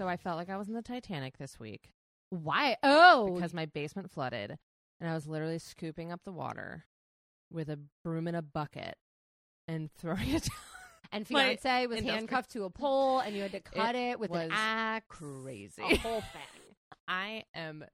So I felt like I was in the Titanic this week Why? Oh, because my basement flooded and I was literally scooping up the water with a broom and a bucket and throwing it down. and my fiance was industrial- handcuffed to a pole, and you had to cut it, with an was axe. crazy. A whole thing. I am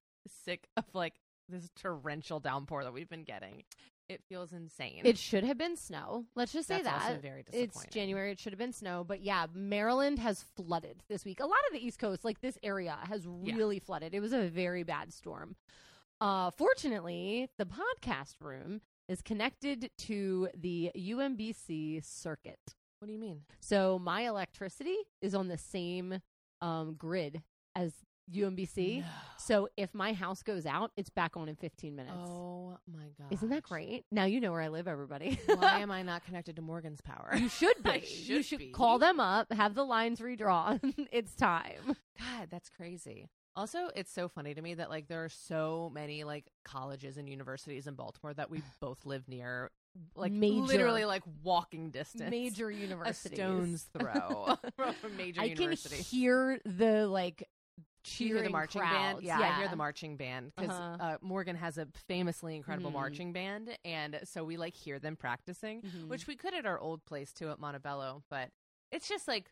sick of like this torrential downpour that we've been getting. It feels insane. It should have been snow. Let's just say That's that. also very disappointing. It's January. It should have been snow. But yeah, Maryland has flooded this week. A lot of the East Coast, like this area, has Yeah. really flooded. It was a very bad storm. Uh, fortunately, the podcast room is connected to the UMBC circuit. What do you mean? So my electricity is on the same um, grid as UMBC. So if my house goes out, it's back on in 15 minutes. Oh my god! Isn't that great? Now you know where I live, everybody. Why am I not connected to Morgan's power? You should be. I you should should be. call them up, have the lines redrawn. it's time. God, that's crazy. Also, it's so funny to me that like there are so many like colleges and universities in Baltimore that we both live near, like Major. literally like walking distance, Major a stone's throw from a major I can hear the like Do you hear the marching crowds. band? Yeah, I hear the marching band because Uh-huh. uh, Morgan has a famously incredible Mhm. marching band, and so we like hear them practicing, Mhm. which we could at our old place too at Montebello, but it's just like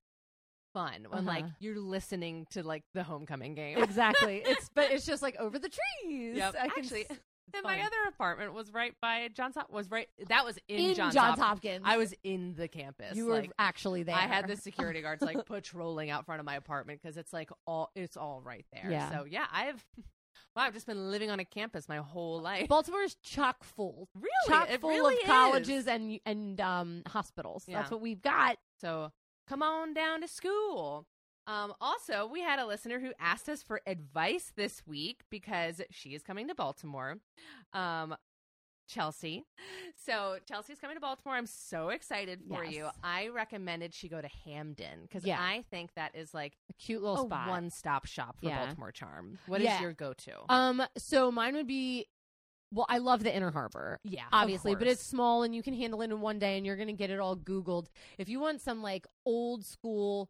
fun when like Uh-huh. you're listening to like the homecoming game. exactly. It's but it's just like over the trees. Yep. I Actually, s- it's And my other apartment was right by Johns Hop- was right that was in, in Johns, Johns, Hop- Hopkins. I was in the campus. You were like, actually there. I had the security guards like patrolling out front of my apartment because it's like all it's all right there. Yeah. So yeah, I've wow, I've just been living on a campus my whole life. Baltimore's chock full. Really, chock full really of is. colleges and and um hospitals. Yeah. That's what we've got. So come on down to school. Um, also, we had a listener who asked us for advice this week because she is coming to Baltimore. Um, Chelsea. So Chelsea's coming to Baltimore. I'm so excited for you. I recommended she go to Hampden because Yeah. I think that is like A cute little a spot. one-stop shop for Yeah. Baltimore charm. What is Yeah. your go-to? Um, so mine would be well, I love the Inner Harbor. yeah, Obviously, but it's small and you can handle it in one day and you're going to get it all Googled. If you want some like old school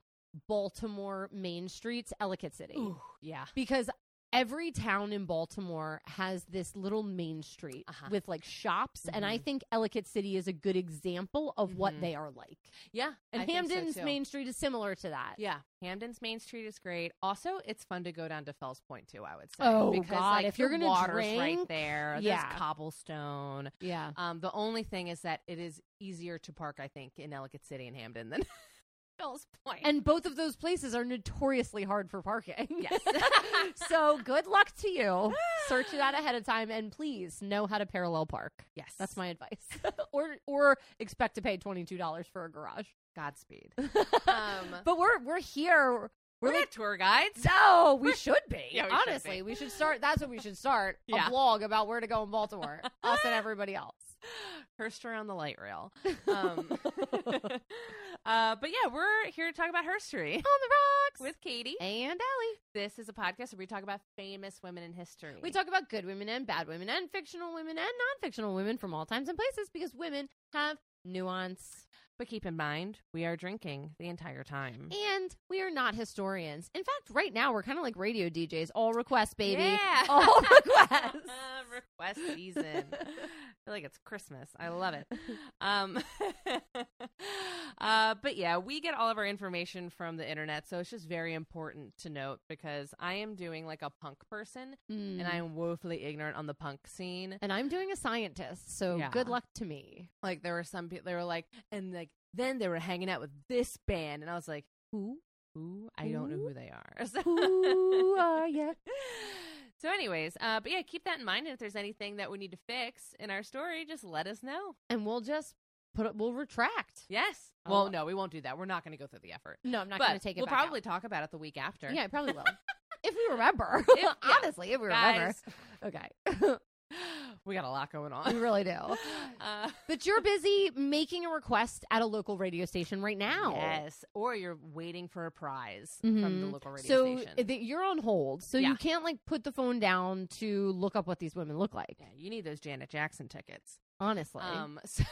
Baltimore main streets, Ellicott City. Ooh, yeah. Because every town in Baltimore has this little main street Uh-huh. with like shops. And I Mhm. think Ellicott City is a good example of what Mhm. they are like. Yeah, And I think so, Hampden's too. main street is similar to that. Yeah, Hampden's Main Street is great. Also, it's fun to go down to Fells Point too. I would say. Oh, because, God, like, if you're gonna water's right drink, there. yeah. There's cobblestone. Yeah. Um, the only thing is that it is easier to park, I think, in Ellicott City and Hampden than Point. And both of those places are notoriously hard for parking. Yes. so good luck to you. Search it out ahead of time and please know how to parallel park. yes, That's my advice. or or expect to pay twenty two dollars for a garage. Godspeed. Um, but we're we're here. We're We're not tour guides. no, we should be. Yeah, we should Honestly, be. we should start. That's what we should start. Yeah. A blog about where to go in Baltimore. us and everybody else. Hurst around the light rail. Um, uh, but yeah, we're here to talk about herstory On the rocks with Katie. and Allie. This is a podcast where we talk about famous women in history. We talk about good women and bad women and fictional women and non-fictional women from all times and places because women have nuance. But keep in mind, we are drinking the entire time. And we are not historians. In fact, right now we're kind of like radio DJs. All requests, baby. Yeah. All requests. Request season. I feel like it's Christmas. I love it. Um, uh, but yeah, we get all of our information from the internet, so it's just very important to note because I am doing like a punk person, Mm. and I am woefully ignorant on the punk scene. and I'm doing a scientist, so Yeah. good luck to me. Like there were some people, they were like, and like then they were hanging out with this band, and I was like, Who? who? I don't know Who? they are. So- Who are you? So, anyways, uh, but yeah, keep that in mind. And if there's anything that we need to fix in our story, just let us know. And we'll just put it. We'll retract. Yes. Oh. Well, no, we won't do that. We're not going to go through the effort. No, I'm not going to take it. we'll probably out. talk about it the week after. Yeah, I probably will. if we remember. If- yeah. Honestly, if we remember. Okay. we got a lot going on. we really do. Uh, But you're busy making a request at a local radio station right now. Yes. Or you're waiting for a prize from the Mhm. local radio so station. th- you're on hold, so Yeah. you can't like put the phone down to look up what these women look like. yeah, you need those Janet Jackson tickets. Honestly, Um, so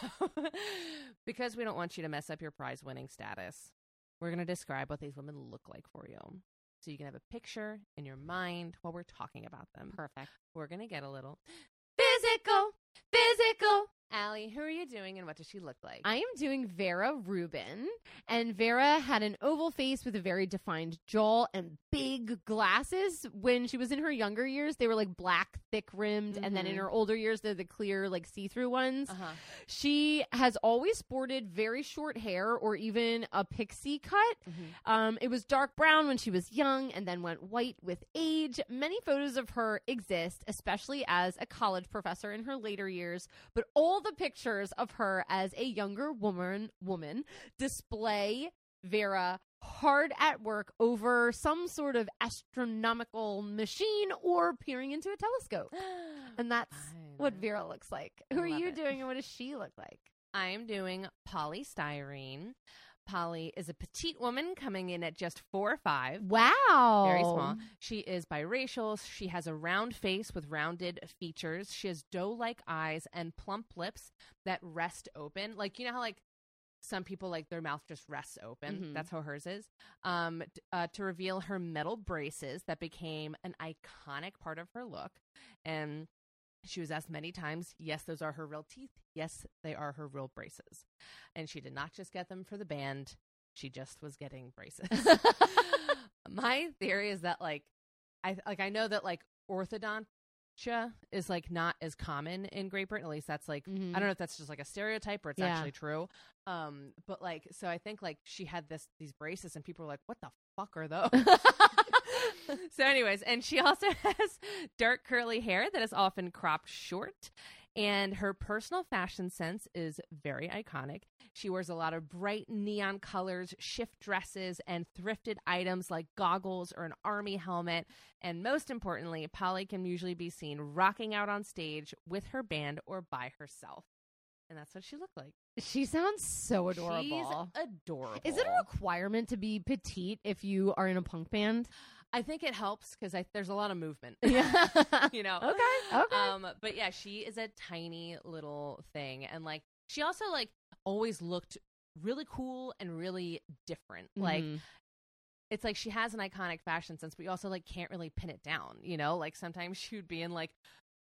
because we don't want you to mess up your prize winning status, we're going to describe what these women look like for you. So you can have a picture in your mind while we're talking about them. Perfect. We're going to get a little. Allie, who are you doing and what does she look like? I am doing Vera Rubin, and Vera had an oval face with a very defined jaw and big glasses. When she was in her younger years, they were like black, thick rimmed, and then in Mhm. her older years, they're the clear, like see through ones. uh-huh. She has always sported very short hair or even a pixie cut. Um, it was dark brown when she was young and then went white with age. Many photos of her exist, especially as a college professor in her later years, but all the pictures of her as a younger woman woman display Vera hard at work over some sort of astronomical machine or peering into a telescope. And that's what Vera looks like. Who are you it. doing and what does she look like? I'm doing Poly Styrene. Poly is a petite woman coming in at just four or five. Wow. Very small. She is biracial. She has a round face with rounded features. She has doe like eyes and plump lips that rest open. Like, you know how, like, some people, like, their mouth just rests open? Mhm. That's how hers is. Um, uh, to reveal her metal braces that became an iconic part of her look. And she was asked many times, yes, those are her real teeth. Yes, they are her real braces. And she did not just get them for the band, she just was getting braces. My theory is that like I like I know that like orthodontia is like not as common in Great Britain. At least that's like Mhm. I don't know if that's just like a stereotype or it's Yeah. actually true. Um, but like so I think like she had this these braces and people were like, what the fuck are those? so anyways and she also has dark curly hair that is often cropped short and her personal fashion sense is very iconic. She wears a lot of bright neon colors shift dresses and thrifted items like goggles or an army helmet. And most importantly Poly can usually be seen rocking out on stage with her band or by herself. And that's what she looked like. She sounds so adorable. she's adorable. Is it a requirement to be petite if you are in a punk band? I think it helps because there's a lot of movement Yeah. you know Okay, okay. um but yeah she is a tiny little thing and like she also like always looked really cool and really different like Mhm. it's like she has an iconic fashion sense but you also like can't really pin it down you know like sometimes she would be in like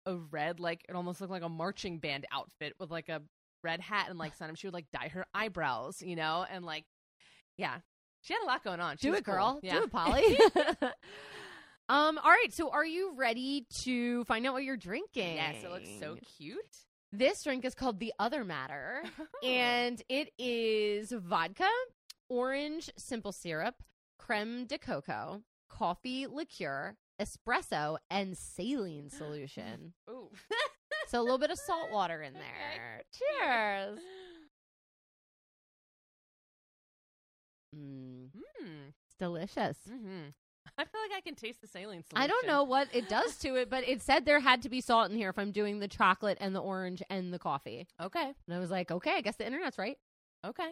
a red like it almost looked like a marching band outfit with like a red hat and like sometimes she would like dye her eyebrows you know and like yeah she had a lot going on she do was it, girl. yeah Do it, Poly. um. All right. So, are you ready to find out what you're drinking? yes it looks so cute This drink is called the Other Matter, and it is vodka, orange simple syrup, creme de coco, coffee liqueur, espresso, and saline solution. Ooh. so a little bit of salt water in there. Cheers. Mm, Mm, it's delicious. hmm I feel like I can taste the saline solution. I don't know what it does to it, but it said there had to be salt in here if I'm doing the chocolate and the orange and the coffee. Okay. And I was like, okay, I guess the internet's right. Okay.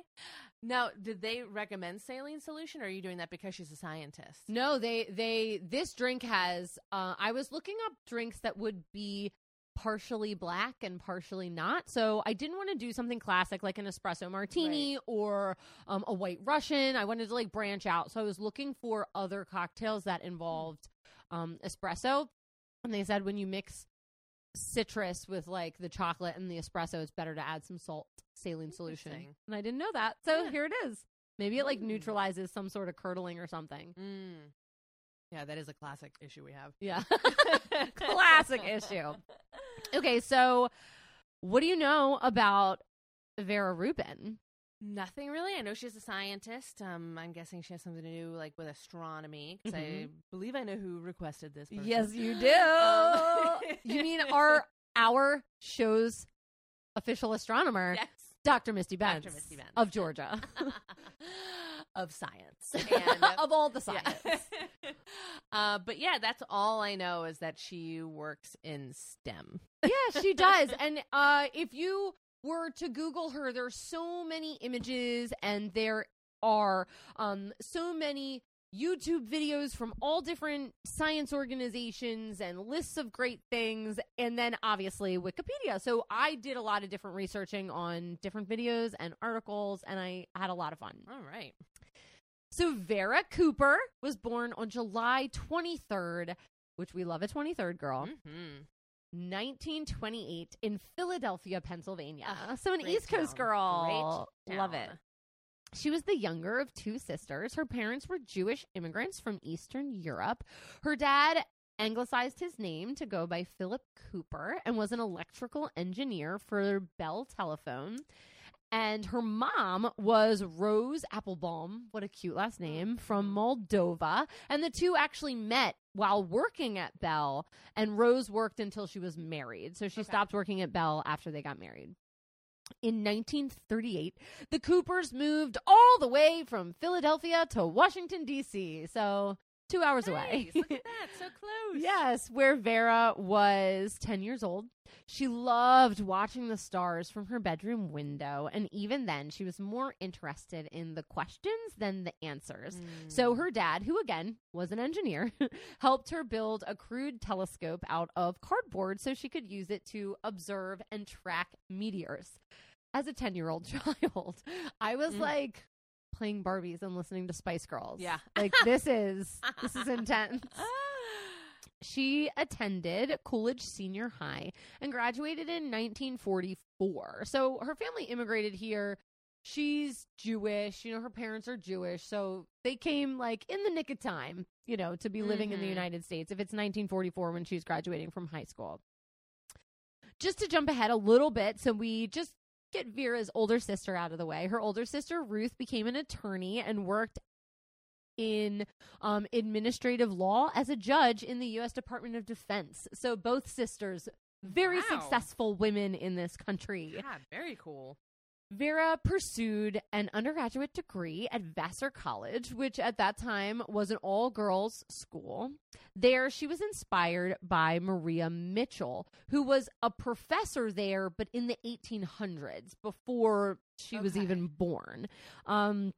Now, did they recommend saline solution, or are you doing that because she's a scientist? No, they they this drink has uh I was looking up drinks that would be partially black and partially not. So I didn't want to do something classic like an espresso martini or um, a white Russian. I wanted to like branch out. So I was looking for other cocktails that involved um espresso. And they said when you mix citrus with like the chocolate and the espresso, it's better to add some salt saline solution. And I didn't know that. So Yeah. here it is. Maybe it like Mm. neutralizes some sort of curdling or something. Mm. Yeah, that is a classic issue we have. Yeah. Classic issue. Okay, so what do you know about Vera Rubin? Nothing really. I know she's a scientist. Um, I'm guessing she has something to do like with astronomy because I Mhm. believe I know who requested this. person. you do. Um, you mean our our show's official astronomer, yes. Dr. Misty Benz, Dr. Misty Benz. of Georgia, of science and of all the Yeah. science. uh, but yeah, that's all I know is that she works in STEM. yeah, she does. And uh, if you were to Google her, there's so many images, and there are um, so many YouTube videos from all different science organizations and lists of great things, and then obviously Wikipedia. So I did a lot of different researching on different videos and articles, and I had a lot of fun. All right. So Vera Cooper was born on July 23rd, which we love a 23rd girl. Mhm. 1928 in Philadelphia, Pennsylvania. Ah, so an East Coast town. girl. Love it. She was the younger of two sisters. Her parents were Jewish immigrants from Eastern Europe. Her dad anglicized his name to go by Philip Cooper and was an electrical engineer for Bell Telephone. And her mom was Rose Applebaum, what a cute last name, from mm-hmm. Moldova. And the two actually met while working at Bell. And Rose worked until she was married. So she Okay. stopped working at Bell after they got married. In 1938, the Coopers moved all the way from Philadelphia to Washington, D.C. So two hours away. Look at that. So close. Yes, where Vera was 10 years old. She loved watching the stars from her bedroom window, and even then, she was more interested in the questions than the answers. Mm. So, her dad, who again was an engineer, helped her build a crude telescope out of cardboard so she could use it to observe and track meteors. As a 10 year old child, I was Mm. like, playing Barbies and listening to Spice Girls. Yeah. Like this is this is intense. She attended Coolidge Senior High and graduated in 1944. So her family immigrated here. She's Jewish, you know, her parents are Jewish, so they came like in the nick of time, you know, to be living in the Mhm. United States if it's 1944 when she's graduating from high school. Just to jump ahead a little bit, so we just get Vera's older sister out of the way. Her older sister Ruth became an attorney and worked in um, administrative law as a judge in the U.S. Department of Defense. So both sisters, very Wow. successful women in this country. Yeah, very cool. Vera pursued an undergraduate degree at Vassar College, which at that time was an all girls school. There, she was inspired by Maria Mitchell, who was a professor there, but in the 1800s, before she was even born. Um,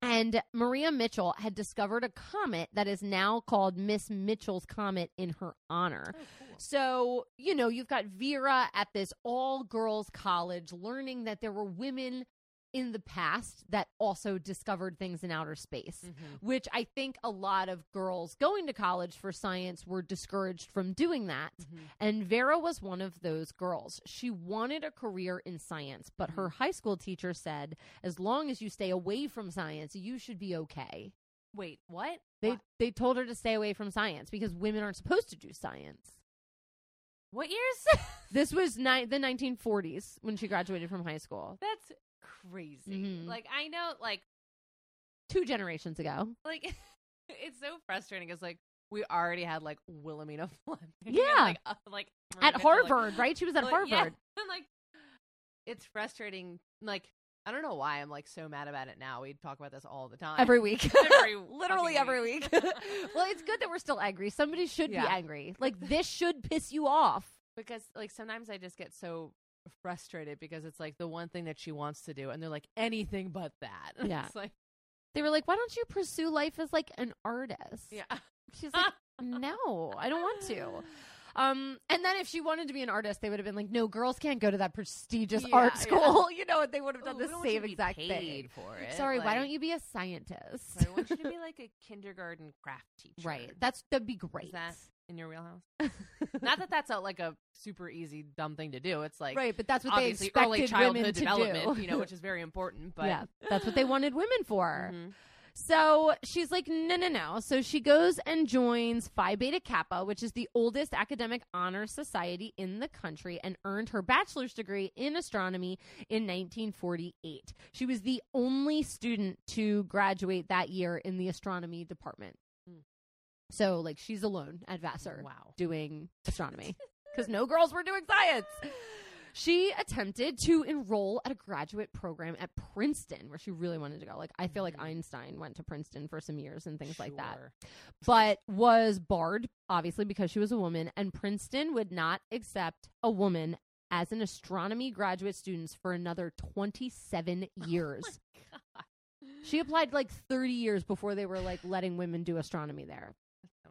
and Maria Mitchell had discovered a comet that is now called Miss Mitchell's Comet in her honor. Oh, cool. So, you know, you've got Vera at this all girls college learning that there were women in the past that also discovered things in outer space, Mhm. which I think a lot of girls going to college for science were discouraged from doing that. Mhm. And Vera was one of those girls. She wanted a career in science, but her high school teacher said, as long as you stay away from science, you should be okay. Wait, what? They What? they told her to stay away from science because women aren't supposed to do science. What years? This was ni- the 1940s when she graduated from high school. That's crazy. Mhm. Like I know, like Two generations ago. like it's so frustrating because like we already had like Wilhelmina Fleming. Yeah. like, uh, like At Mitchell, like- Harvard, right? She was at like, Harvard. yeah. And, like it's frustrating. Like I don't know why I'm like so mad about it now. We talk about this all the time. Every week. Every Literally every week. well, it's good that we're still angry. Somebody should Yeah. be angry. Like, this should piss you off. because like sometimes I just get so frustrated because it's like the one thing that she wants to do, and they're like anything but that. Yeah. it's like They were like, why don't you pursue life as like an artist? yeah. She's like, no, I don't want to. Um, and then if she wanted to be an artist, they would have been like, no, girls can't go to that prestigious Yeah, art yeah. school. You know, what? they would have done Ooh, the don't want you same exact thing. for it. Sorry, why don't you be a scientist? I want you to be like a kindergarten craft teacher. right. That's that'd be great. that in your wheelhouse? Not that that's a, like a super easy dumb thing to do. It's like right, but that's what they expected early women childhood to development, do. you know, which is very important. But yeah, that's what they wanted women for. Mhm. So she's like, no, no, no. So she goes and joins Phi Beta Kappa, which is the oldest academic honor society in the country, and earned her bachelor's degree in astronomy in 1948. She was the only student to graduate that year in the astronomy department. Hmm. So, like, she's alone at Vassar Wow. doing astronomy because no girls were doing science. She attempted to enroll at a graduate program at Princeton, where she really wanted to go. Like, I feel like Mhm. Einstein went to Princeton for some years and things like that, but was barred, obviously, because she was a woman. And Princeton would not accept a woman as an astronomy graduate student for another 27 years. God. she applied like 30 years before they were like letting women do astronomy there. So.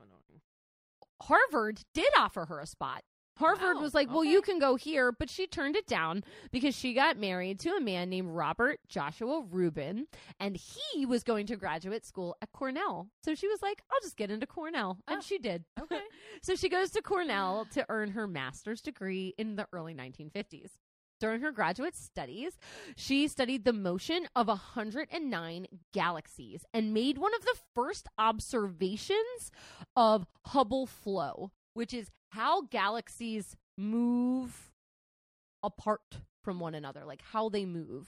Harvard did offer her a spot Harvard Wow, was like, well, okay. you can go here, but she turned it down because she got married to a man named Robert Joshua Rubin, and he was going to graduate school at Cornell. So she was like, I'll just get into Cornell. And Oh. she did. Okay. So she goes to Cornell to earn her master's degree in the early 1950s. During her graduate studies, she studied the motion of 109 galaxies and made one of the first observations of Hubble flow, which is how galaxies move apart from one another, like how they move.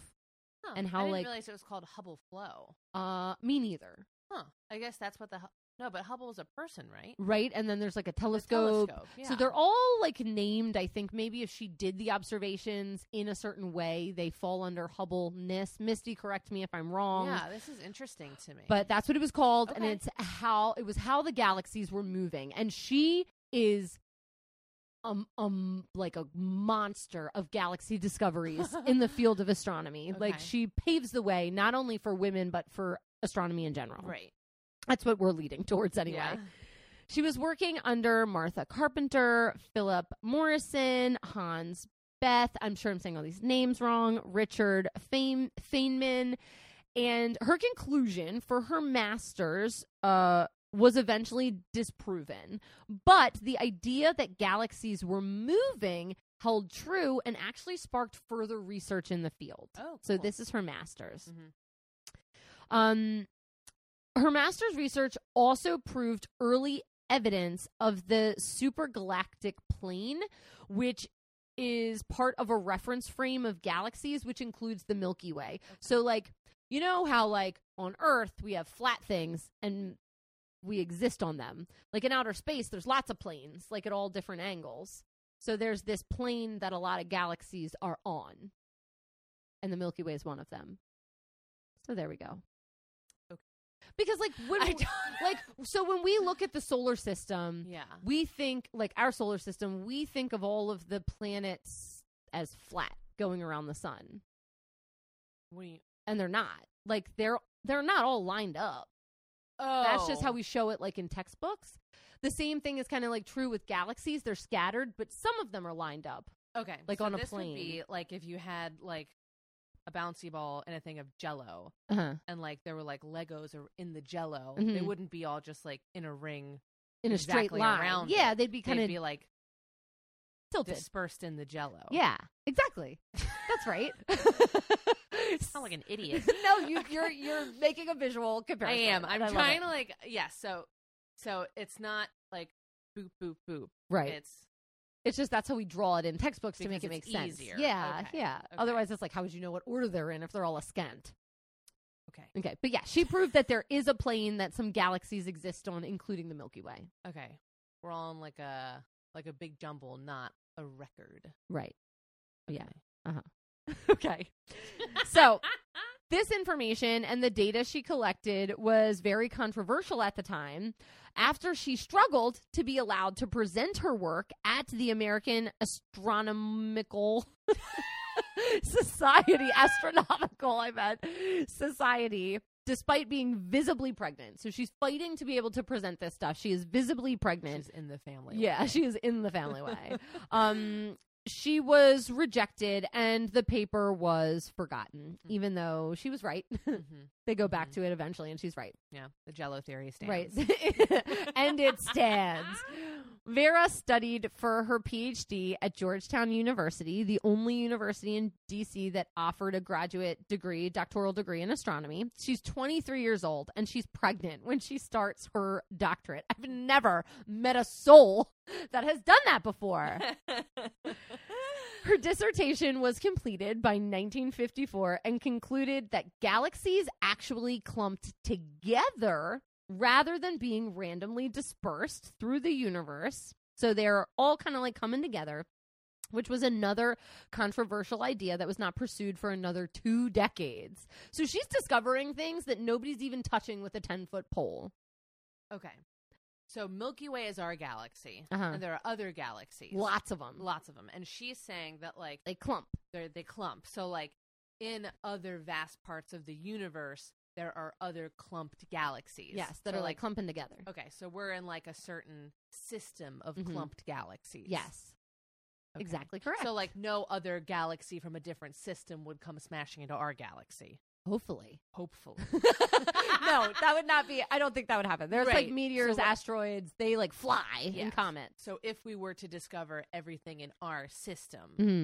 Huh. And how, I didn't like- realize it was called Hubble flow. Uh, me neither. Huh. I guess that's what the no, but Hubble is a person, right? Right? And then there's like a telescope. telescope. Yeah. So they're all like named. I think maybe if she did the observations in a certain way, they fall under Hubble-ness. Misty, correct me if I'm wrong. Yeah, this is interesting to me. But that's what it was called, and it's how it was how the galaxies were moving. And she is um um like a monster of galaxy discoveries in the field of astronomy. Like she paves the way not only for women but for astronomy in general. right. That's what we're leading towards anyway. Yeah. She was working under Martha Carpenter, Philip Morrison, Hans Bethe. I'm sure I'm saying all these names wrong. Richard Fein- Feynman. And her conclusion for her master's uh, was eventually disproven. But the idea that galaxies were moving held true and actually sparked further research in the field. Oh, So this is her master's. Mhm. Um, her master's research also proved early evidence of the supergalactic plane, which is part of a reference frame of galaxies, which includes the Milky Way. So, like, you know how, like, on Earth, we have flat things and we exist on them. Like, in outer space, there's lots of planes, like, at all different angles. So, there's this plane that a lot of galaxies are on, and the Milky Way is one of them. So, there we go. Okay. Because, like, when we- like so when we look at the solar system yeah. we think like our solar system we think of all of the planets as flat going around the sun We and they're not like they're they're not all lined up oh, that's just how we show it like in textbooks the same thing is kind of like true with galaxies they're scattered but some of them are lined up okay. like so on a this Would be plane. like if you had like a bouncy ball and a thing of Jello, uh-huh. and like there were like Legos or in the Jello. They Mhm. wouldn't be all just like in a ring. in a straight line around yeah it. they'd be kind of be like tilted dispersed in the Jello. yeah exactly that's right sound like an idiot. no you, you're you're making a visual I comparison am. I'm I trying to like yeah. So so it's not like boop boop boop. right It's It's just that's how we draw it in textbooks to make it make sense. easier. Yeah, Okay. yeah. Okay. Otherwise, it's like, how would you know what order they're in if they're all askant? okay. Okay, but yeah, she proved that there is a plane that some galaxies exist on, including the Milky Way. Okay. We're on like a like a big jumble, not a record. Right. Yeah. Okay. Uh-huh. okay. So this information and the data she collected was very controversial at the time after she struggled to be allowed to present her work at the American Astronomical Society, Astronomical, I meant, Society, despite being visibly pregnant. So she's fighting to be able to present this stuff. She is visibly pregnant. She's in the family. Yeah, way. she is in the family way. um, she was rejected, and the paper was forgotten, Mm-hmm. even though she was right. Mhm. they go back Mhm. to it eventually, and she's right. Yeah. The Jello theory stands. Right, and it stands. Vera studied for her PhD at Georgetown University, the only university in DC that offered a graduate degree, doctoral degree in astronomy. She's 23 years old and she's pregnant when she starts her doctorate. I've never met a soul that has done that before. Her dissertation was completed by 1954 and concluded that galaxies actually clumped together rather than being randomly dispersed through the universe. So they're all kind of like coming together, which was another controversial idea that was not pursued for another two decades. So she's discovering things that nobody's even touching with a 10 foot pole. okay. So Milky Way is our galaxy, Uh-huh. and there are other galaxies. Lots of them. lots of them. And she's saying that like They clump. they they clump. So like in other vast parts of the universe, there are other clumped galaxies. Yes, that So, are like clumping together. okay. So we're in like a certain system of Mhm. clumped galaxies. Yes. Okay. Exactly correct. So, like, no other galaxy from a different system would come smashing into our galaxy. Hopefully. Hopefully. no, that would not be. I don't think that would happen. There's like meteors, So asteroids. They like fly in Yes. comets. so, if we were to discover everything in our system, hmm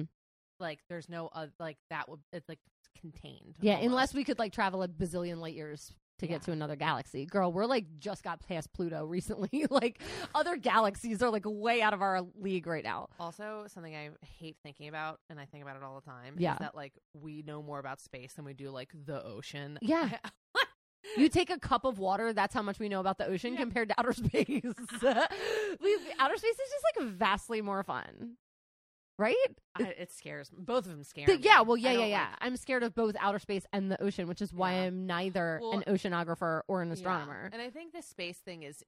like, there's no other, like, that would, it's like contained. Yeah, almost. unless we could like travel a bazillion light years to Yeah. get to another galaxy. Girl, we're like just got past Pluto recently. like other galaxies are like way out of our league right now. Also, something I hate thinking about, and I think about it all the time, Yeah. is that like we know more about space than we do like the ocean. Yeah. You take a cup of water, that's how much we know about the ocean Yeah. compared to outer space. outer space is just like vastly more fun. Right? I, it scares me. Both of them scare The- me. yeah, well, yeah, yeah, yeah. like- I'm scared of both outer space and the ocean, which is why Yeah. I'm neither Well, an oceanographer or an yeah. astronomer. And I think the space thing is,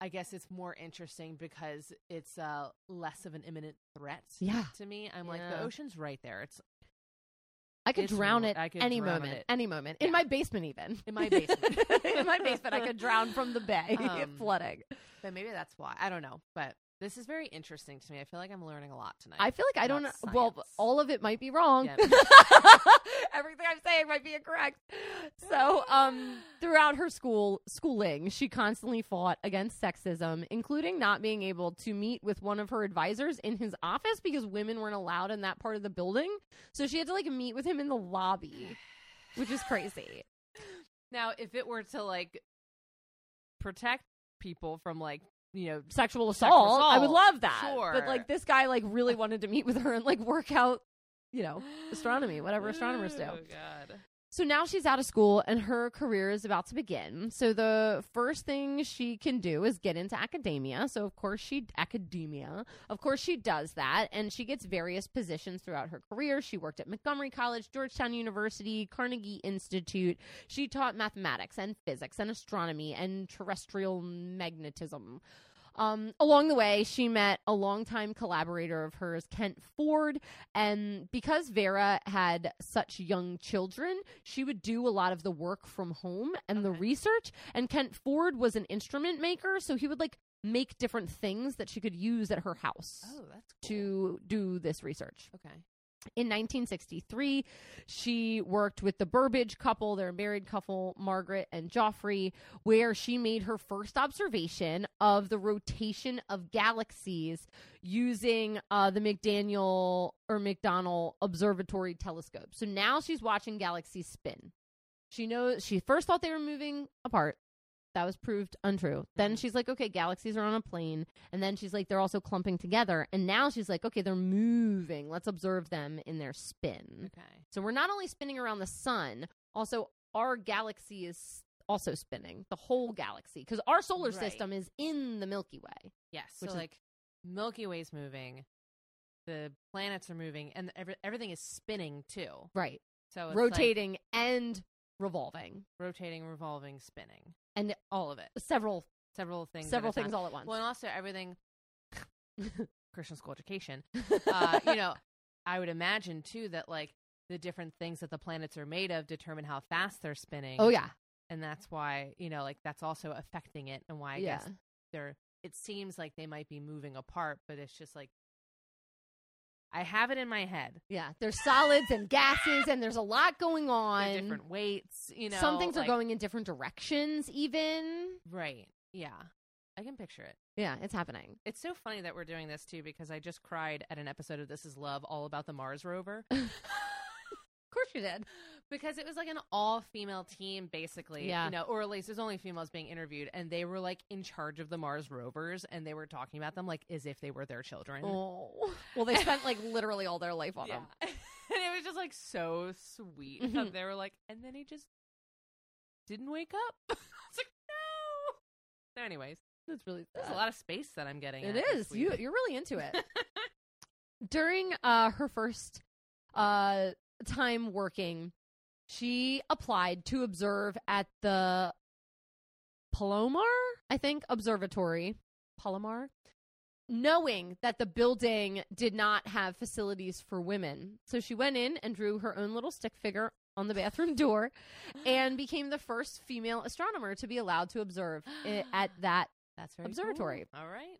I guess it's more interesting because it's uh, less of an imminent threat. Yeah. To me, I'm like the ocean's right there. It's I could It's drown ro- it could any drown moment. it. Any moment. In Yeah. my basement, even. in my basement. in my basement, I could drown from the bay, Um, flooding. but maybe that's why. I don't know. But this is very interesting to me. I feel like I'm learning a lot tonight. I feel like I don't know. Well, all of it might be wrong. Everything I'm saying might be incorrect. So, um, throughout her school schooling, she constantly fought against sexism, including not being able to meet with one of her advisors in his office because women weren't allowed in that part of the building. So she had to like meet with him in the lobby, which is crazy. Now, if it were to like protect people from like you know Sexual assault, Sexual I would love that. But like this guy, like really wanted to meet with her and like work out, you know, astronomy, whatever astronomers do. Oh god. So now she's out of school and her career is about to begin. So the first thing she can do is get into academia. So of course she academia. Of course she does that and she gets various positions throughout her career. She worked at Montgomery College, Georgetown University, Carnegie Institute. She taught mathematics and physics and astronomy and terrestrial magnetism. Um, along the way, she met a longtime collaborator of hers, Kent Ford, and because Vera had such young children, she would do a lot of the work from home and the research. And Kent Ford was an instrument maker, so he would like make different things that she could use at her house Oh, that's cool. to do this research. okay. In 1963, she worked with the Burbidge couple, their married couple, Margaret and Geoffrey, where she made her first observation of the rotation of galaxies using uh, the McDaniel or McDonnell Observatory telescope. So now she's watching galaxies spin. She knows she first thought they were moving apart. That was proved untrue. Then Mhm. she's like, okay, galaxies are on a plane. And then she's like, they're also clumping together. And now she's like, okay, they're moving. Let's observe them in their spin. Okay. So we're not only spinning around the sun, also our galaxy is also spinning, the whole galaxy, because our solar Right. system is in the Milky Way. Yes. Which so is- like Milky Way's moving, the planets are moving, and every, everything is spinning too. Right. So it's Rotating and revolving. rotating, revolving, spinning, And all of it. several Several things. several things all at once. Well, and also everything. Christian school education. Uh, you know, I would imagine too that like the different things that the planets are made of determine how fast they're spinning. oh yeah. and that's why you know like that's also affecting it and why I yeah. guess they're it seems like they might be moving apart but it's just like I have it in my head Yeah. There's solids and gases and there's a lot going They're on. different weights you know Some things like- are going in different directions even. right yeah I can picture it Yeah, it's happening. it's so funny that we're doing this too because I just cried at an episode of This Is Love all about the Mars rover Of course you did. Because it was like an all female team basically Yeah. you know or at least there's only females being interviewed and they were like in charge of the Mars rovers and they were talking about them like as if they were their children Oh. Well, they spent like literally all their life on yeah. them. and it was just like so sweet how they were like and then he just didn't wake up I was like no so anyways That's really there's a lot of space that I'm getting It is. You you're really into it. During uh her first uh time working, she applied to observe at the Palomar, I think, observatory. Palomar. Knowing that the building did not have facilities for women. So she went in and drew her own little stick figure on the bathroom door and became the first female astronomer to be allowed to observe at that that's very observatory. cool. all right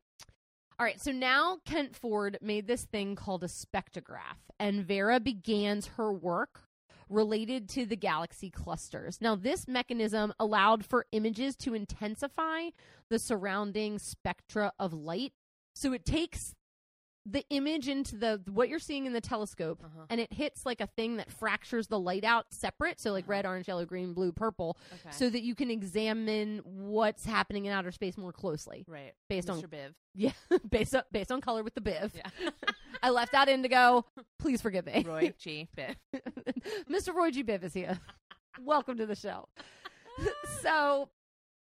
All right, so now Kent Ford made this thing called a spectrograph, and Vera begins her work related to the galaxy clusters. Now, this mechanism allowed for images to intensify the surrounding spectra of light. So it takes the image into the what you're seeing in the telescope Uh-huh. and it hits like a thing that fractures the light out separate so like Uh-huh. red orange yellow green blue purple Okay. so that you can examine what's happening in outer space more closely right. based on Mr. Biv. yeah based on based on color with the biv Yeah. i left out indigo please forgive me Roy G. Biv. mr roy g biv is here welcome to the show so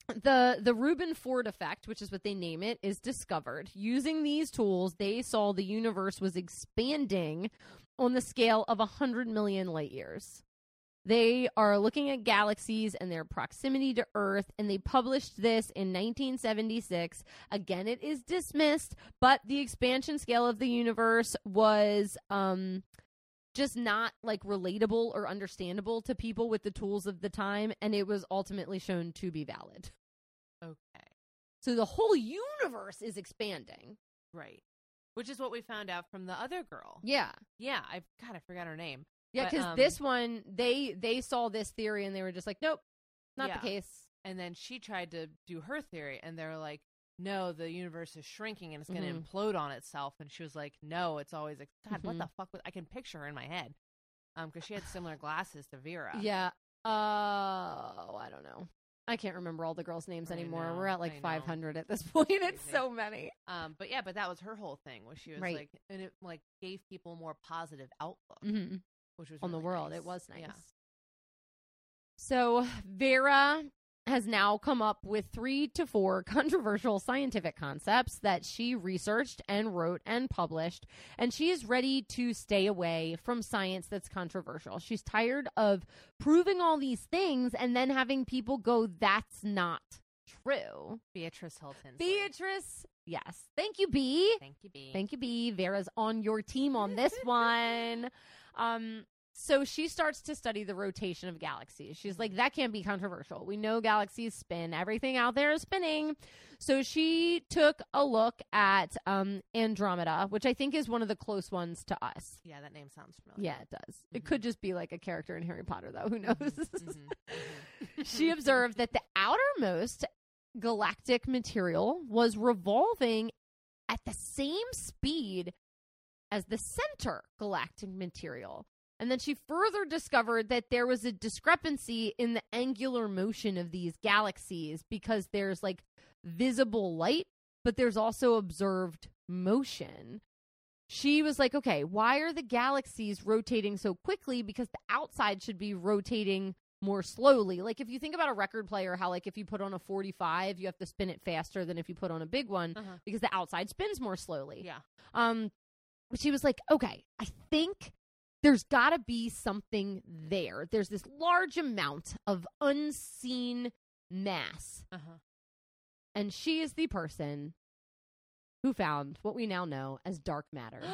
the the Rubin Ford effect, which is what they name it, is discovered. Using these tools, they saw the universe was expanding on the scale of 100 million light years. They are looking at galaxies and their proximity to Earth, and they published this in 1976. Again, it is dismissed, but the expansion scale of the universe was um, just not like relatable or understandable to people with the tools of the time, and it was ultimately shown to be valid. So the whole universe is expanding. Right. Which is what we found out from the other girl. Yeah. Yeah. I've God, I forgot her name. Yeah, because um, this one they they saw this theory and they were just like, nope, not Yeah. the case. And then she tried to do her theory, and they're like, "No, the universe is shrinking and it's going to Mhm. implode on itself." And she was like, "No, it's always like, God, what Mhm. the fuck?" Was, I can picture her in my head, um, because she had similar glasses to Vera. Yeah. Oh, I don't know. I can't remember all the girls' names I anymore. know, We're at I like know. 500 at this point. It's Crazy. so many. Um, but yeah, but that was her whole thing, was she was Right. like, and it like gave people more positive outlook, hmm which was On the really world. nice. It was nice. Yeah. So Vera has now come up with three to four controversial scientific concepts that she researched and wrote and published. And she is ready to stay away from science that's controversial. She's tired of proving all these things and then having people go, that's not true. Beatrice Hilton. Beatrice, yes. Thank you, B. Thank you, B. Thank you, B. Vera's on your team on this one. Um, so she starts to study the rotation of galaxies. She's like, that can't be controversial. We know galaxies spin. Everything out there is spinning. So she took a look at um, Andromeda, which I think is one of the close ones to us. Yeah, that name sounds familiar. Yeah, it does. It Mhm. could just be like a character in Harry Potter, though. Who knows? Mhm, mhm. she observed that the outermost galactic material was revolving at the same speed as the center galactic material. And then she further discovered that there was a discrepancy in the angular motion of these galaxies because there's like visible light, but there's also observed motion. She was like, okay, why are the galaxies rotating so quickly? Because the outside should be rotating more slowly. Like if you think about a record player, how like if you put on a 45, you have to spin it faster than if you put on a big one Uh-huh. because the outside spins more slowly. Yeah. Um, she was like, okay, I think there's got to be something there. There's this large amount of unseen mass, Uh-huh. and she is the person who found what we now know as dark matter,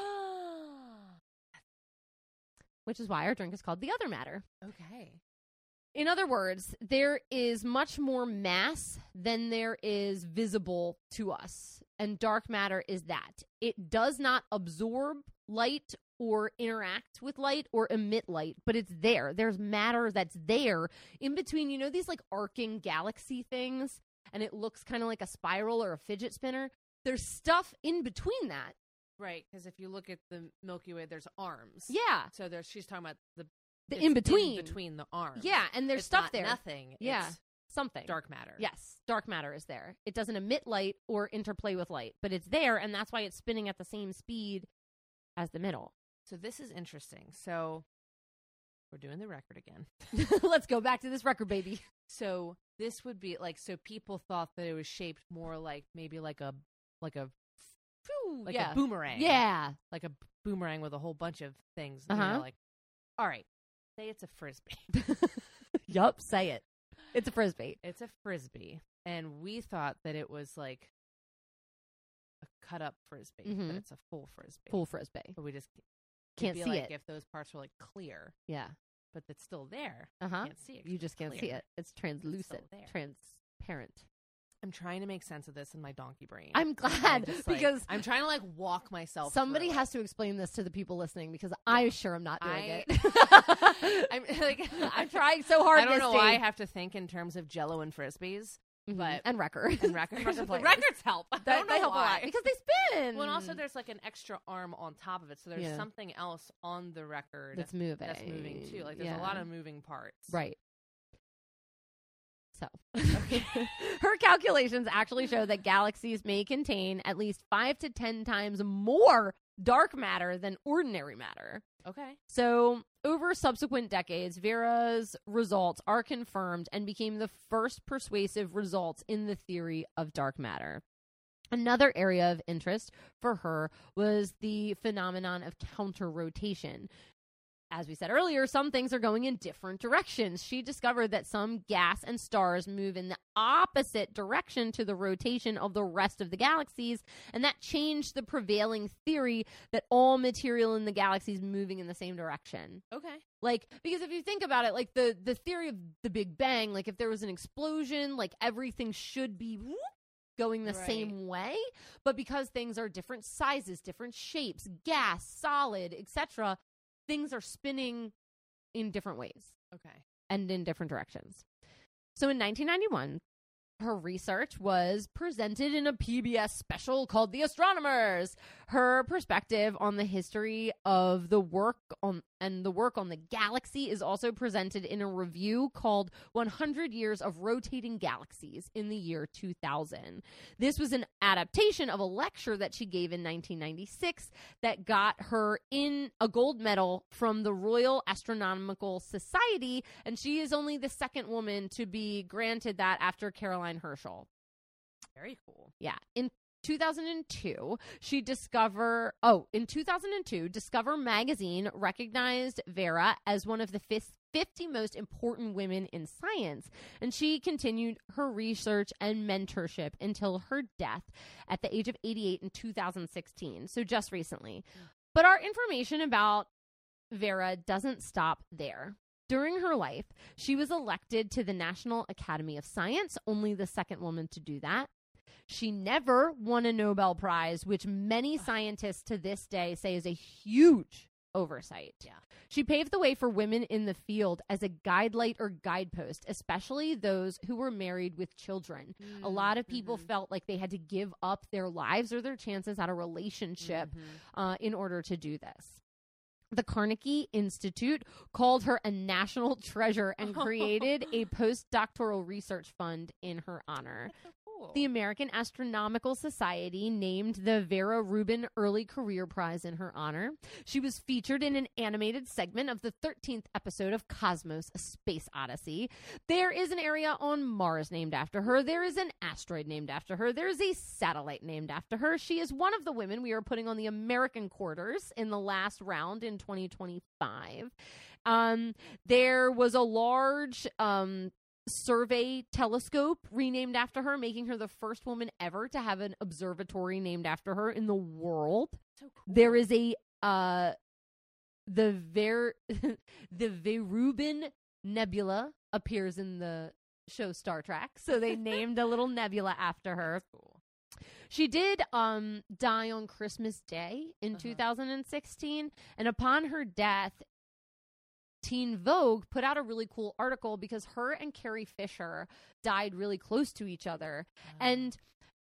which is why our drink is called the other matter. okay. In other words, there is much more mass than there is visible to us. And dark matter is that. It does not absorb light or interact with light or emit light, but it's there. There's matter that's there in between, you know, these like arcing galaxy things, and it looks kind of like a spiral or a fidget spinner. There's stuff in between that. Right, because if you look at the Milky Way, there's arms. Yeah. So there's she's talking about the The in between. between the arms. Yeah. And there's It's stuff not there. Nothing. Yeah. It's Something. dark matter. Yes, dark matter is there. It doesn't emit light or interplay with light, but it's there, and that's why it's spinning at the same speed as the middle. So this is interesting. So we're doing the record again. Let's go back to this record, baby. So this would be like so people thought that it was shaped more like maybe like a like a like yeah. a boomerang. yeah. Like a boomerang with a whole bunch of things. Uh-huh. know, like all right. Say it's a frisbee. yup, say it. It's a frisbee. it's a frisbee. And we thought that it was like a cut up frisbee, Mhm. but it's a full frisbee. Full frisbee. But we just Can't be see like it. if those parts were like clear, Yeah. but it's still there. Uh huh. Can't see it. You just can't see it. It's translucent, there. transparent. I'm trying to make sense of this in my donkey brain. I'm glad just, like- because I'm trying to like walk myself. somebody has to explain this to the people listening because I sure am not doing I- it. I'm like I'm trying so hard. I don't know Misty. why I have to think in terms of Jello and frisbees Mhm. but- and records and records. Record records help. I They, don't know they help a why. lot because they spin. Well, and also there's like an extra arm on top of it, so there's Yeah. something else on the record that's moving. that's moving too. Like there's Yeah. a lot of moving parts. Right. So, her calculations actually show that galaxies may contain at least five to ten times more dark matter than ordinary matter. Okay. So, over subsequent decades, Vera's results are confirmed and became the first persuasive results in the theory of dark matter. Another area of interest for her was the phenomenon of counter rotation. As we said earlier, some things are going in different directions. She discovered that some gas and stars move in the opposite direction to the rotation of the rest of the galaxies, and that changed the prevailing theory that all material in the galaxy is moving in the same direction Okay. like because if you think about it like the the theory of the big bang like if there was an explosion like everything should be whoop, going the Right. same way but because things are different sizes different shapes gas solid etc things are spinning in different ways Okay. and in different directions so in 1991 her research was presented in a PBS special called The Astronomers. Her perspective on the history of the work on and the work on the galaxy is also presented in a review called 100 Years of Rotating Galaxies in the year 2000. This was an adaptation of a lecture that she gave in 1996 that got her in a gold medal from the Royal Astronomical Society and she is only the second woman to be granted that after Caroline Herschel. Very cool. Yeah. In 2002, she discover oh, in 2002, Discover magazine recognized Vera as one of the 50 most important women in science, and she continued her research and mentorship until her death at the age of 88 in 2016, so just recently. But our information about Vera doesn't stop there. During her life, she was elected to the National Academy of Science, only the second woman to do that. She never won a Nobel Prize, which many scientists to this day say is a huge oversight. Yeah. She paved the way for women in the field as a guidelight or guidepost, especially those who were married with children. A lot of people Mhm. felt like they had to give up their lives or their chances at a relationship Mhm. uh, in order to do this. The Carnegie Institute called her a national treasure and created a postdoctoral research fund in her honor. That's so cool. The American Astronomical Society named the Vera Rubin Early Career Prize in her honor. She was featured in an animated segment of the 13th episode of Cosmos A Space Odyssey. There is an area on Mars named after her. There is an asteroid named after her. There is a satellite named after her. She is one of the women we are putting on the American quarters in the last round in 2025. Um, there was a large um, survey telescope renamed after her, making her the first woman ever to have an observatory named after her in the world. so cool. There is a uh the Ver the Vera Rubin Nebula appears in the show Star Trek. So they named a little nebula after her. Cool. She did um die on Christmas Day in Uh-huh. 2016 and upon her death Teen Vogue put out a really cool article because her and Carrie Fisher died really close to each other and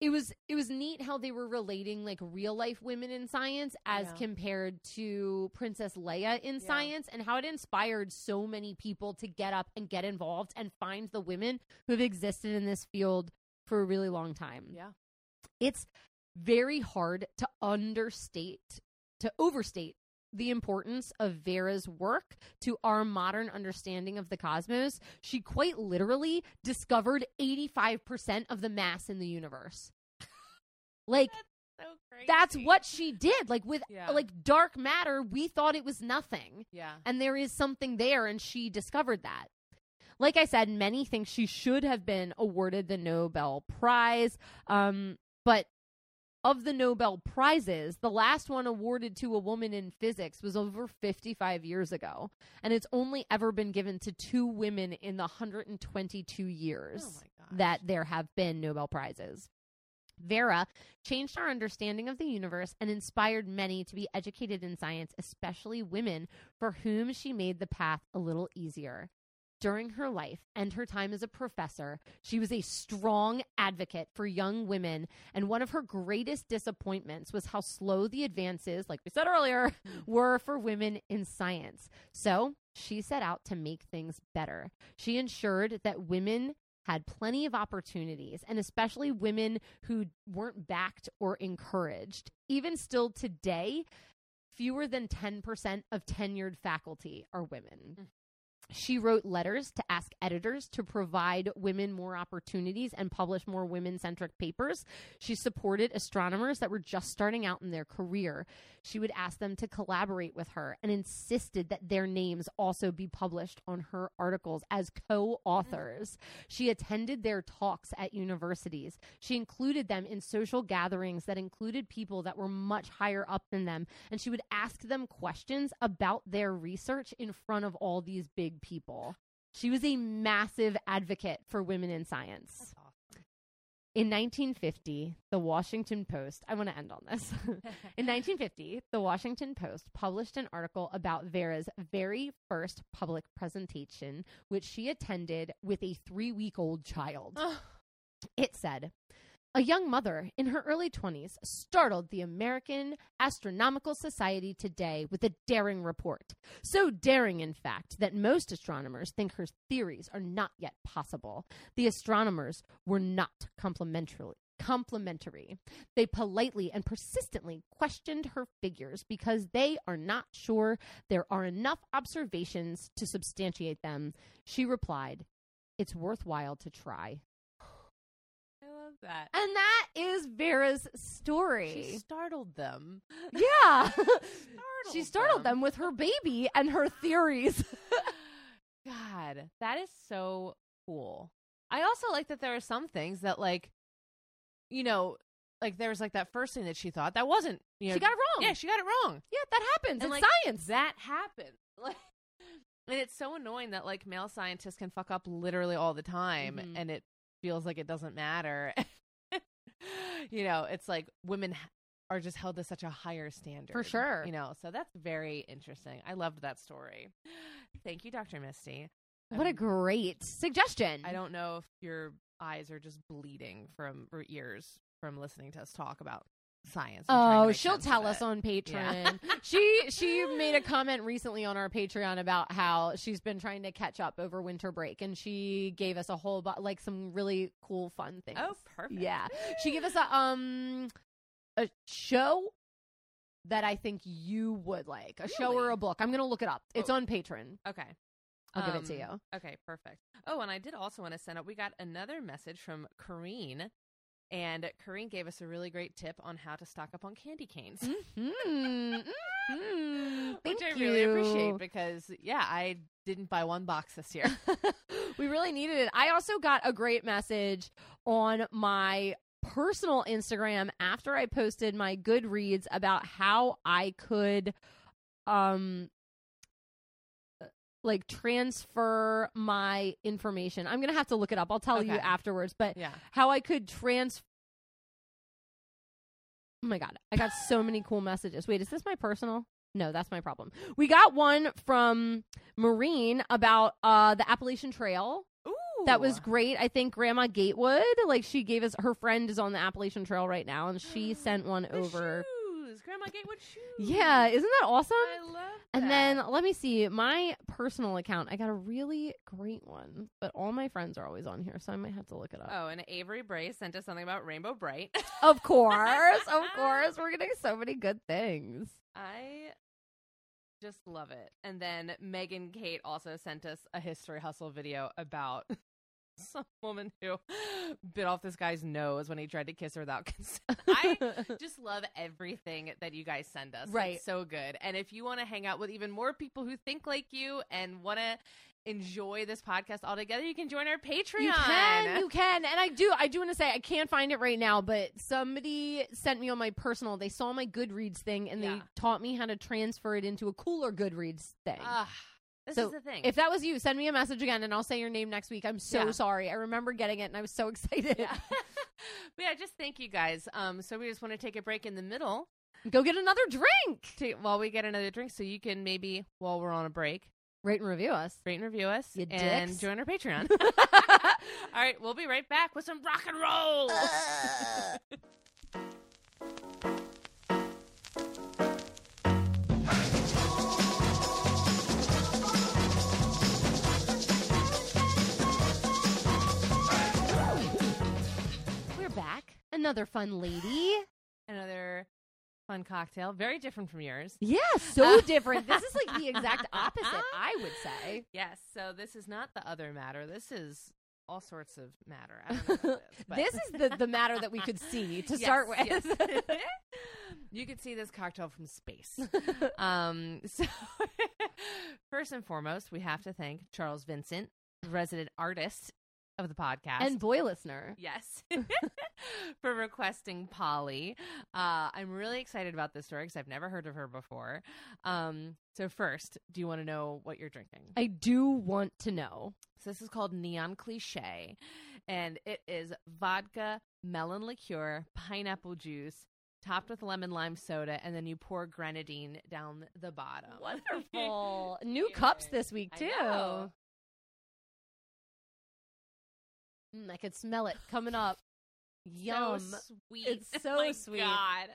it was it was neat how they were relating like real life women in science as Yeah. compared to Princess Leia in Yeah. science and how it inspired so many people to get up and get involved and find the women who have existed in this field for a really long time yeah. it's very hard to understate to overstate the importance of Vera's work to our modern understanding of the cosmos. She quite literally discovered 85% of the mass in the universe. like So that's what she did. Like with Yeah. like dark matter, we thought it was nothing Yeah. and there is something there and she discovered that like i said many think she should have been awarded the nobel prize um, but of the Nobel Prizes, the last one awarded to a woman in physics was over 55 years ago. And it's only ever been given to two women in the 122 years Oh that there have been Nobel Prizes. Vera changed our understanding of the universe and inspired many to be educated in science, especially women for whom she made the path a little easier. During her life and her time as a professor, she was a strong advocate for young women, and one of her greatest disappointments was how slow the advances, like we said earlier, were for women in science. So she set out to make things better. She ensured that women had plenty of opportunities, and especially women who weren't backed or encouraged. Even still today, fewer than 10% of tenured faculty are women. Mm. She wrote letters to ask editors to provide women more opportunities and publish more women centric papers. She supported astronomers that were just starting out in their career. She would ask them to collaborate with her and insisted that their names also be published on her articles as co authors. She attended their talks at universities. She included them in social gatherings that included people that were much higher up than them. And she would ask them questions about their research in front of all these big people. She was a massive advocate for women in science. In 1950, the Washington Post, I want to end on this. In 1950, the Washington Post published an article about Vera's very first public presentation, which she attended with a three week old child. It said, a young mother in her early 20s startled the American Astronomical Society today with a daring report. So daring, in fact, that most astronomers think her theories are not yet possible. The astronomers were not complimentary. Complimentary. They politely and persistently questioned her figures because they are not sure there are enough observations to substantiate them. She replied, It's worthwhile to try. Love that. And that is Vera's story. She startled them. yeah. Startled she startled them. with her baby and her theories. God, that is so cool. I also like that there are some things that, like, you know, like there was like that first thing that she thought that wasn't, you know, she got it wrong. yeah, she got it wrong. Yeah, that happens. And, like, science. That happened. Like, and it's so annoying that like male scientists can fuck up literally all the time, Mhm. and it feels like it doesn't matter. you know, it's like women are just held to such a higher standard, For sure. You know, so that's very interesting. I loved that story. Thank you, Dr. Misty. What a Um, great suggestion. I don't know if your eyes are just bleeding from or ears from listening to us talk about science. and trying to Oh, she'll tell us it. on Patreon. Yeah. she she made a comment recently on our Patreon about how she's been trying to catch up over winter break, and she gave us a whole like some really cool fun things. Oh, perfect. yeah. She gave us a um a show that I think you would like a show or a book. I'm gonna look it up. It's Oh. on Patreon. Okay. I'll give it to Um, you. Okay, perfect. Oh, and I did also want to send out. We got another message from Corrine, and Corrine gave us a really great tip on how to stock up on candy canes, Mm, mm, which I really appreciate because yeah, I didn't buy one box this year. we really needed it. I also got a great message on my personal Instagram after I posted my Goodreads about how I could um like transfer my information. I'm going to have to look it up. I'll tell you afterwards, but yeah. how I could transfer Oh my god, I got so many cool messages. Wait, is this my personal? No, that's my problem. We got one from Marine about uh the Appalachian Trail. Ooh, That was great. I think Grandma Gatewood, like she gave us her friend is on the Appalachian Trail right now and she sent one over. Shoes, Grandma Gatewood shoes. Yeah, isn't that awesome? I love. And then let me see my personal account. I got a really great one, but all my friends are always on here, so I might have to look it up. oh, and Avery Bray sent us something about Rainbow Brite. Of course, of course, we're getting so many good things. I just love it. And then Megan Kate also sent us a history hustle video about some woman who bit off this guy's nose when he tried to kiss her without consent. I just love everything that you guys send us. Right. It's so good. And if you want to hang out with even more people who think like you and want to enjoy this podcast all together, you can join our Patreon. You can, you can, and I do. I do want to say I can't find it right now, but somebody sent me on my personal. They saw my Goodreads thing, and Yeah. they taught me how to transfer it into a cooler Goodreads thing. Ah, this So, is the thing. if that was you, send me a message again, and I'll say your name next week. I'm so Yeah. sorry. I remember getting it, and I was so excited. yeah. but yeah, just thank you guys. Um, so we just want to take a break in the middle Go get another drink. to, while we get another drink, so you can maybe while we're on a break, Rate and review us. rate and review us You and dicks. join our Patreon. all right, we'll be right back with some rock and roll. We're Another fun lady. another fun cocktail, very different from yours. Yeah, so different. This is like the exact opposite, I would say. Yes, so this is not the other matter. This is all sorts of matter. I don't know what it is, This is the, the matter that we could see to Yes, start with. yes. you could see this cocktail from space. um, so first and foremost, we have to thank Charles Vincent, resident artist of the podcast, and boy listener. Yes. For requesting Poly. Uh, I'm really excited about this story because I've never heard of her before. Um, so, first, do you want to know what you're drinking? I do want to know. So, this is called Neon Cliche, and it is vodka, melon liqueur, pineapple juice. Topped with lemon lime soda, and then you pour grenadine down the bottom. Wonderful. New cups this week, too. Mm, I could smell it coming up. Yum. So sweet. It's so My sweet. God.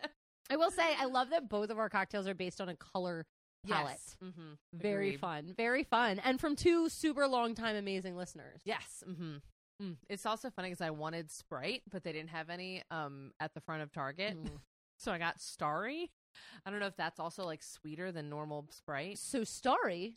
I will say, I love that both of our cocktails are based on a color palette. Yes. Mm-hmm. Very Agreed. fun. Very fun. And from two super long time amazing listeners. Yes. Mm-hmm. Mm. It's also funny because I wanted Sprite, but they didn't have any um at the front of Target, Mm. so I got Starry. I don't know if that's also like sweeter than normal Sprite. So Starry,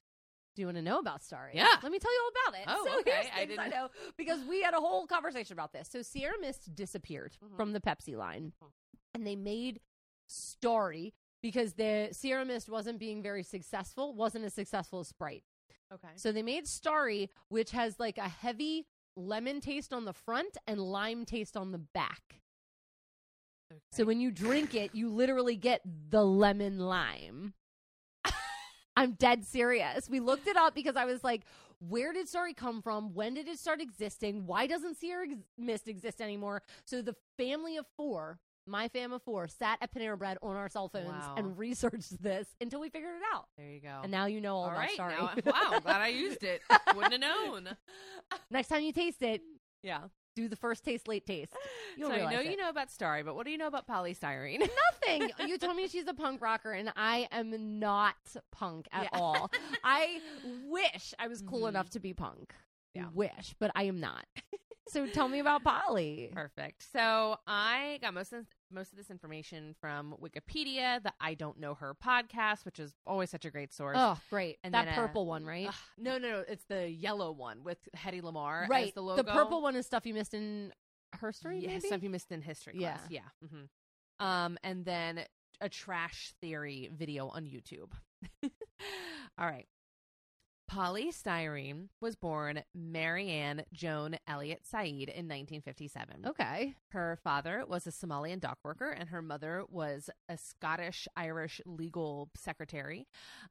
do you want to know about Starry? Yeah. Let me tell you all about it. Oh, so okay. here's I things I, didn't- know because we had a whole conversation about this. So Sierra Mist disappeared Mhm. from the Pepsi line, Mhm. and they made Starry because the Sierra Mist wasn't being very successful, wasn't as successful as Sprite. Okay. So they made Starry, which has like a heavy lemon taste on the front and lime taste on the back. So when you drink it, you literally get the lemon lime. I'm dead serious. We looked it up because I was like, where did Starry come from? When did it start existing? Why doesn't Sierra ex- Mist exist anymore? So the family of four, my fam of four, sat at Panera Bread on our cell phones Wow. and researched this until we figured it out. there you go. And now you know all, all about right. Now, wow. Glad I used it. Wouldn't have known. Next time you taste it, Yeah. Do the first taste, late taste. You'll so I know realize you know about Starry, but what do you know about Poly Styrene? Nothing. You told me she's a punk rocker, and I am not punk at Yeah. all. I wish I was cool Mhm. enough to be punk. Yeah. Wish, but I am not. so tell me about Poly. Perfect. So I got most of most of this information from Wikipedia, the I Don't Know Her podcast, which is always such a great source. Oh, great. And that then, uh, purple one, right? Ugh, no, no, no. It's the yellow one with Hedy Lamarr right. as the logo. The purple one is stuff you missed in her story, Yeah, maybe? stuff you missed in history Yeah. class. Yeah. hmm Um, and then a trash theory video on YouTube. All right. Poly Styrene was born Marianne Joan Elliott Said in 1957. Okay. Her father was a Somalian dock worker, and her mother was a Scottish Irish legal secretary.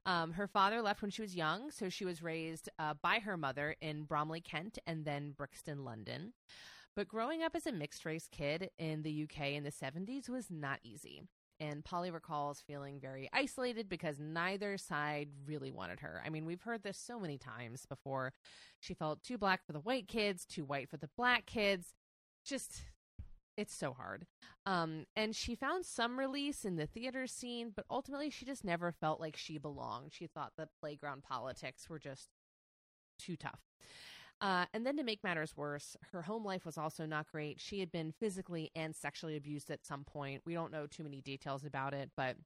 Um, her father left when she was young, so she was raised uh, by her mother in Bromley, Kent, and then Brixton, London. But growing up as a mixed race kid in the UK in the 70s was not easy. And Poly recalls feeling very isolated because neither side really wanted her. I mean, we've heard this so many times before. She felt too black for the white kids, too white for the black kids. Just, it's so hard. Um, and she found some release in the theater scene, but ultimately she just never felt like she belonged. She thought the playground politics were just too tough. Uh, and then to make matters worse, her home life was also not great. She had been physically and sexually abused at some point. We don't know too many details about it, but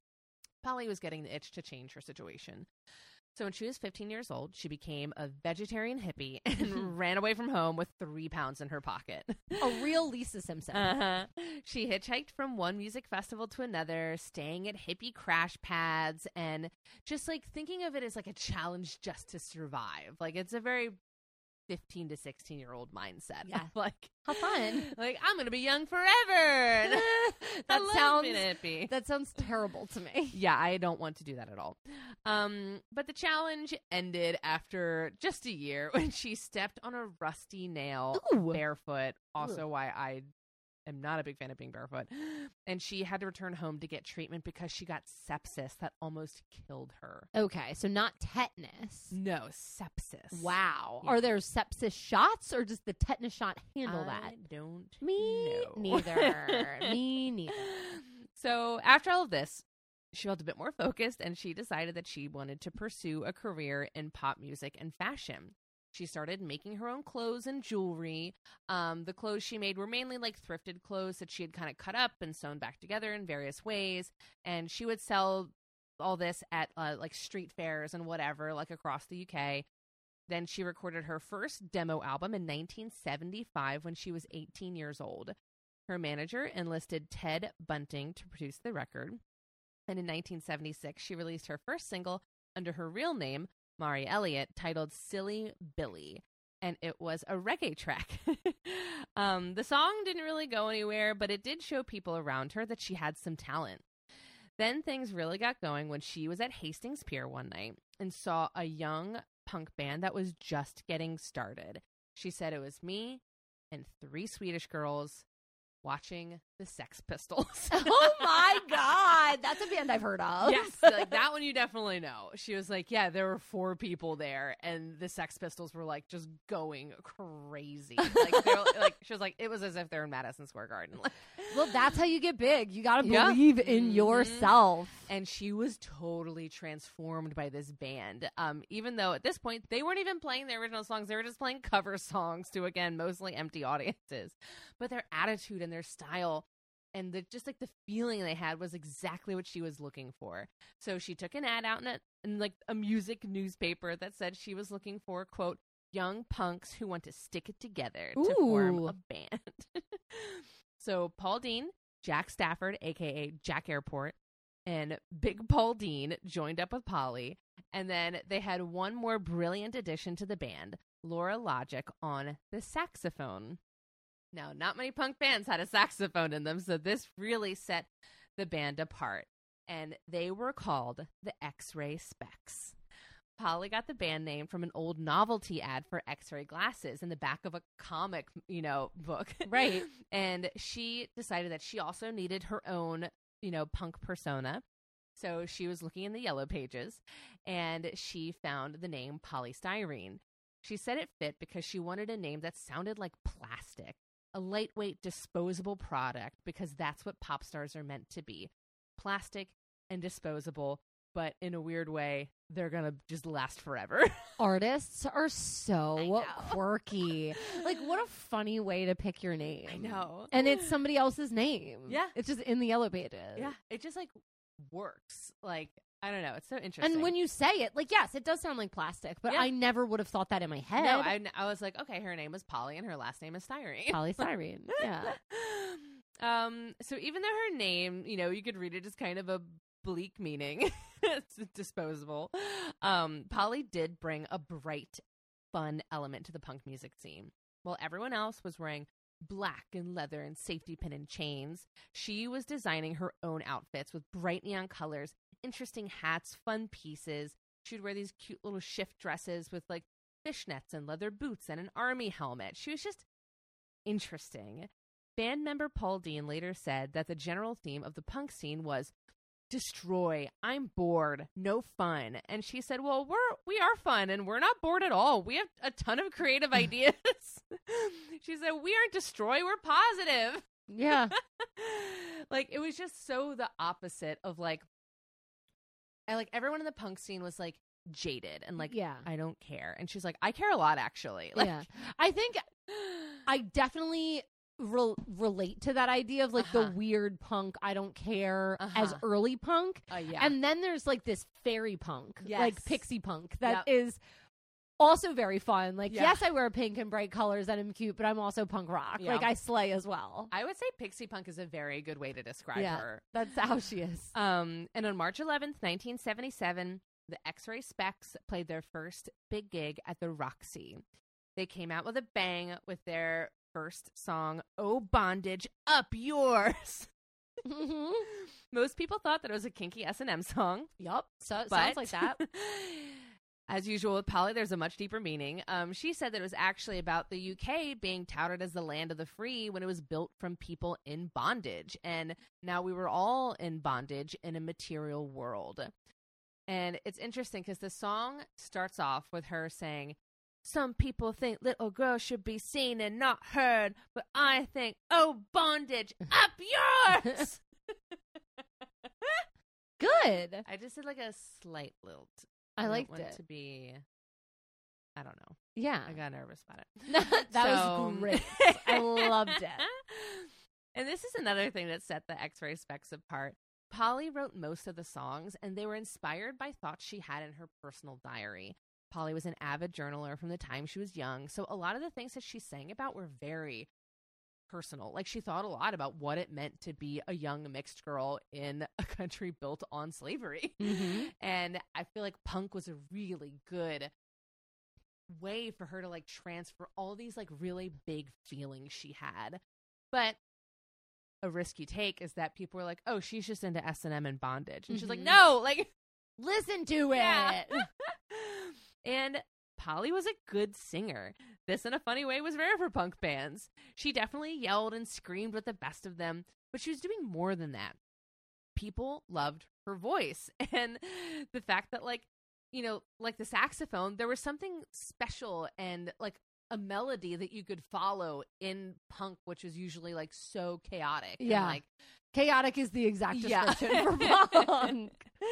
Poly was getting the itch to change her situation. So when she was 15 years old, she became a vegetarian hippie and ran away from home with three pounds in her pocket. A real Lisa Simpson. Uh-huh. She hitchhiked from one music festival to another, staying at hippie crash pads and just like thinking of it as like a challenge just to survive. Like it's a very 15 to 16 year old mindset. Yeah. like How fun. like I'm going to be young forever. that sounds that sounds terrible to me. Yeah, I don't want to do that at all. Um, but the challenge ended after just a year when she stepped on a rusty nail Ooh. barefoot. Also, why I am not a big fan of being barefoot. And she had to return home to get treatment because she got sepsis that almost killed her. Okay, so not tetanus. No, sepsis. Wow. Yeah. Are there sepsis shots or does the tetanus shot handle I that? don't Me know. neither. Me neither. So after all of this, she felt a bit more focused and she decided that she wanted to pursue a career in pop music and fashion. She started making her own clothes and jewelry. Um, the clothes she made were mainly like thrifted clothes that she had kind of cut up and sewn back together in various ways. And she would sell all this at uh, like street fairs and whatever, like across the UK. Then she recorded her first demo album in 1975 when she was 18 years old. Her manager enlisted Ted Bunting to produce the record. And in 1976, she released her first single under her real name, Mari Elliott, titled Silly Billy. And it was a reggae track. um, the song didn't really go anywhere, but it did show people around her that she had some talent. Then things really got going when she was at Hastings Pier one night and saw a young punk band that was just getting started. She said it was me and three Swedish girls watching the Sex Pistols. oh my god, that's a band I've heard of. yes, like that one you definitely know. She was like, yeah, there were four people there, and the Sex Pistols were like just going crazy. Like, like she was like, it was as if they're in Madison Square Garden. Like, Well, that's how you get big. You got to Yeah. believe in Mhm. yourself. and she was totally transformed by this band. Um, even though at this point they weren't even playing the original songs, they were just playing cover songs to again mostly empty audiences. But their attitude and their style and the just like the feeling they had was exactly what she was looking for. So she took an ad out in, a, in like a music newspaper that said she was looking for quote young punks who want to stick it together to form a band. so Paul Dean, Jack Stafford, aka Jak Airport, and Big Paul Dean joined up with Poly, and then they had one more brilliant addition to the band, Lora Logic on the saxophone. Now, not many punk bands had a saxophone in them, so this really set the band apart. And they were called the X Ray Spex. Poly got the band name from an old novelty ad for X ray glasses in the back of a comic, you know, book. Right. and she decided that she also needed her own, you know, punk persona. So she was looking in the yellow pages and she found the name polystyrene. She said it fit because she wanted a name that sounded like plastic, a lightweight, disposable product, because that's what pop stars are meant to be plastic and disposable, but in a weird way, they're going to just last forever. Artists are so quirky. like, what a funny way to pick your name. I know. And it's somebody else's name. Yeah. It's just in the yellow pages. Yeah, it just like works. Like, I don't know. It's so interesting. And when you say it, like, yes, it does sound like plastic, but Yeah. I never would have thought that in my head. No, I, I was like, okay, her name is Poly and her last name is Styrene. polystyrene. yeah. Um, so even though her name, you know, you could read it as kind of a bleak meaning, disposable. Um, Poly did bring a bright, fun element to the punk music scene. While everyone else was wearing black and leather and safety pin and chains, she was designing her own outfits with bright neon colors, interesting hats, fun pieces. She'd wear these cute little shift dresses with like fishnets and leather boots and an army helmet. She was just interesting. Band member Paul Dean later said that the general theme of the punk scene was destroy, I'm bored, no fun. And she said, "Well, we're we are fun and we're not bored at all. We have a ton of creative ideas." she said, "We aren't destroy, we're positive." Yeah. like it was just so the opposite of like I like everyone in the punk scene was like jaded and like yeah. I don't care. And she's like, I care a lot actually. Like yeah. I think I definitely rel relate to that idea of like Uh-huh. the weird punk, I don't care as Uh-huh. early punk. Uh, yeah. And then there's like this fairy punk, like pixie punk that Yep. is also very fun. Like, Yeah. yes, I wear pink and bright colors and I'm cute, but I'm also punk rock. Yeah. Like, I slay as well. I would say pixie punk is a very good way to describe Yeah. her. That's how she is. Um, and on March 11th, 1977, the X-Ray Spex played their first big gig at the Roxy. They came out with a bang with their first song, "Oh Bondage, Up Yours." mm-hmm. Most people thought that it was a kinky S&M song, Yup. So, but sounds like that. As usual with Poly, there's a much deeper meaning. Um, she said that it was actually about the UK being touted as the land of the free when it was built from people in bondage. And now we were all in bondage in a material world. And it's interesting because the song starts off with her saying, Some people think little girls should be seen and not heard, but I think, oh, bondage, up yours! Good. I just did like a slight lilt. I don't liked want it. to be. I don't know. Yeah. I got nervous about it. that So- was great. I loved it. And this is another thing that set the X ray Spex apart. Poly wrote most of the songs, and they were inspired by thoughts she had in her personal diary. Poly was an avid journaler from the time she was young, so a lot of the things that she sang about were very personal. Like she thought a lot about what it meant to be a young mixed girl in a country built on slavery. Mhm. And I feel like punk was a really good way for her to like transfer all these like really big feelings she had. But a risky take is that people were like, "Oh, she's just into S&M and bondage." And she's like, Mhm. "No, like Listen to it. yeah. and Poly was a good singer. This, in a funny way, was rare for punk bands. She definitely yelled and screamed with the best of them, but she was doing more than that. People loved her voice and the fact that, like, you know, like the saxophone, there was something special and like a melody that you could follow in punk, which was usually like so chaotic. and, Yeah. like Chaotic is the exact Yeah. description for punk.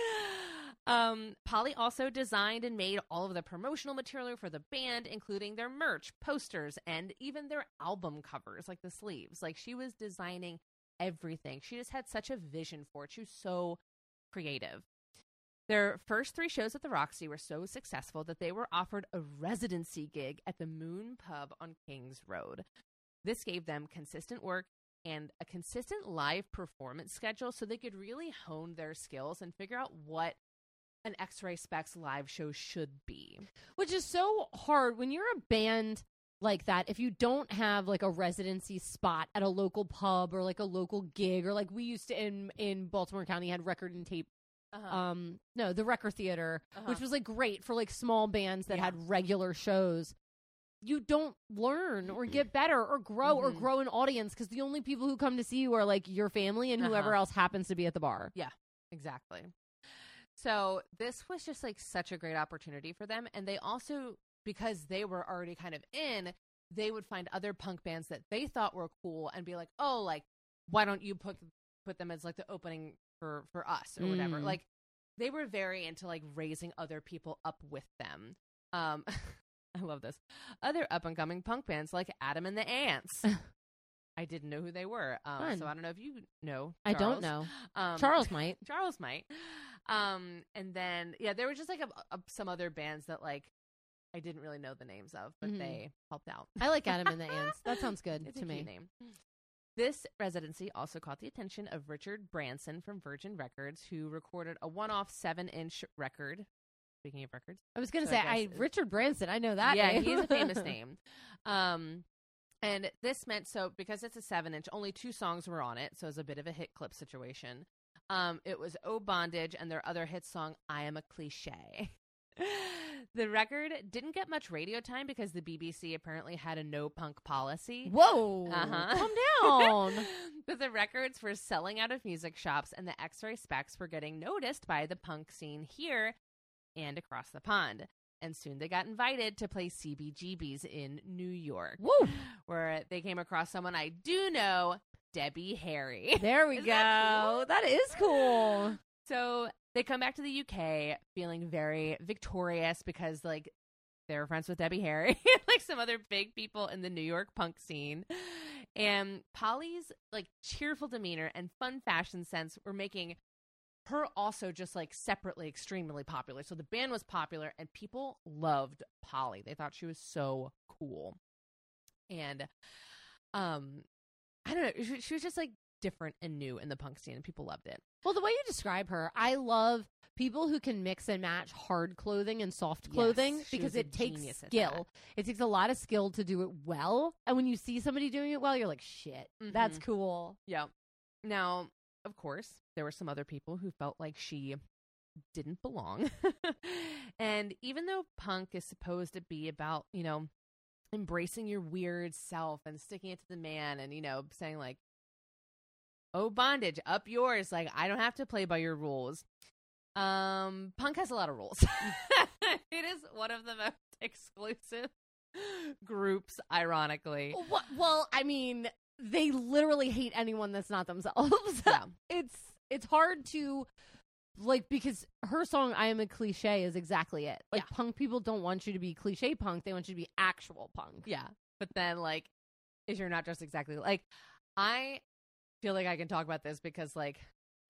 Um, Poly also designed and made all of the promotional material for the band, including their merch, posters, and even their album covers, like the sleeves. Like she was designing everything. She just had such a vision for it. She was so creative. Their first three shows at the Roxy were so successful that they were offered a residency gig at the Moon Pub on Kings Road. This gave them consistent work and a consistent live performance schedule so they could really hone their skills and figure out what an X-Ray Spex live show should be. Which is so hard when you're a band like that. If you don't have like a residency spot at a local pub or like a local gig, or like we used to in in Baltimore County had record and tape. Uh-huh. Um, no, the record theater, Uh-huh. which was like great for like small bands that Yeah. had regular shows. You don't learn or get better or grow or Mhm. grow an audience because the only people who come to see you are like your family and whoever Uh-huh. else happens to be at the bar. Yeah exactly. So this was just like such a great opportunity for them. And they also, because they were already kind of in, they would find other punk bands that they thought were cool and be like, oh, like, why don't you put put them as like the opening for for us or whatever? Mm. Like they were very into like raising other people up with them. Um I love this. Other up and coming punk bands like Adam and the Ants. I didn't know who they were. Um, so I don't know if you know. I don't know. Um, Charles might. Charles might. Um, and then yeah, there were just like a, a, some other bands that like I didn't really know the names of, but Mhm. they helped out. I like Adam and the Ants. That sounds good It's to me. name. This residency also caught the attention of Richard Branson from Virgin Records, who recorded a one-off seven-inch record. Speaking of records, I was gonna So say I I Richard Branson. I know that. yeah, name. he's a famous name. Um, and this meant so because it's a seven-inch, only two songs were on it, so it's a bit of a hit clip situation. Um, it was "Oh Bondage" and their other hit song "I Am a Cliche." the record didn't get much radio time because the BBC apparently had a no punk policy. Whoa! Uh-huh. Calm down. but the records were selling out of music shops, and the X-ray Spex were getting noticed by the punk scene here and across the pond. And soon they got invited to play CBGBs in New York, Woo! where they came across someone I do know, Debbie Harry. There we go. that that is cool. So they come back to the UK feeling very victorious because, like, they were friends with Debbie Harry, like some other big people in the New York punk scene. And Poly's like cheerful demeanor and fun fashion sense were making her also just like separately extremely popular. So the band was popular and people loved Poly. They thought she was so cool. And um I don't know, she, she was just like different and new in the punk scene and people loved it. Well, the way you describe her, I love people who can mix and match hard clothing and soft clothing she because it takes skill. It takes a lot of skill to do it well. And when you see somebody doing it well, you're like, shit, that's Mhm. cool. Yeah. Now, of course, there were some other people who felt like she didn't belong. and even though punk is supposed to be about, you know, embracing your weird self and sticking it to the man and, you know, saying like, oh, bondage, up yours. Like, I don't have to play by your rules. Um, punk has a lot of rules. it is one of the most exclusive groups, ironically. Wha- Well, I mean, they literally hate anyone that's not themselves. Yeah. it's it's hard to like because her song "I Am a Cliche" is exactly it. Like Yeah. punk people don't want you to be cliche punk; they want you to be actual punk. Yeah. But then like if you're not dressed exactly like I feel like I can talk about this because like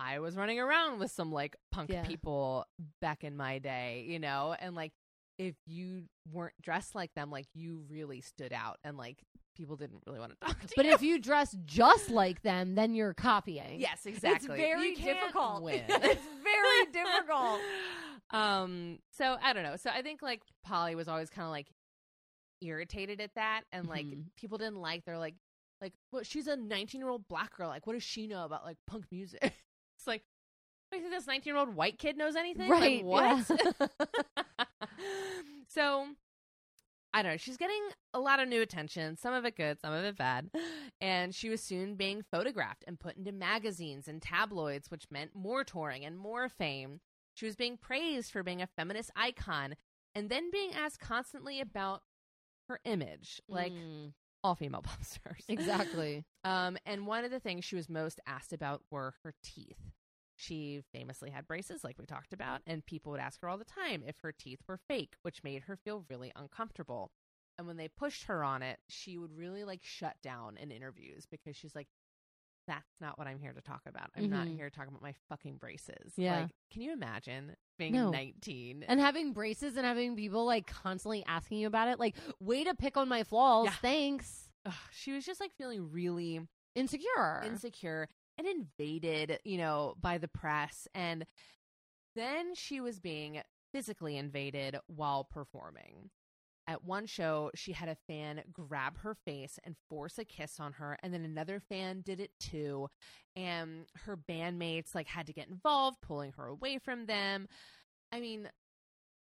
I was running around with some like punk Yeah. people back in my day, you know, and like if you weren't dressed like them, like you really stood out and like people didn't really want to talk to But you. if you dress just like them, then you're copying. Yes, exactly. It's very You difficult. it's very difficult. Um, so I don't know. So I think like Poly was always kind of like irritated at that, and like Mhm. people didn't like. They're like, like, well, she's a 19 year old black girl. Like, what does she know about like punk music? it's like, you think this 19 year old white kid knows anything? Like, Right, what? yeah. so I don't know. She's getting a lot of new attention, some of it good, some of it bad. And she was soon being photographed and put into magazines and tabloids, which meant more touring and more fame. She was being praised for being a feminist icon and then being asked constantly about her image, like Mm, all female pop stars. exactly. Um, and one of the things she was most asked about were her teeth. She famously had braces, like we talked about, and people would ask her all the time if her teeth were fake, which made her feel really uncomfortable. And when they pushed her on it, she would really like shut down in interviews because she's like, that's not what I'm here to talk about. I'm not Mhm. here to talk about my fucking braces. Yeah. Like, can you imagine being No. 19? And having braces and having people like constantly asking you about it, like, way to pick on my flaws. Yeah. Thanks. Ugh, she was just like feeling really Insecure. insecure and invaded, you know, by the press. And then she was being physically invaded while performing. At one show, she had a fan grab her face and force a kiss on her, and then another fan did it too. And her bandmates like had to get involved, pulling her away from them. I mean,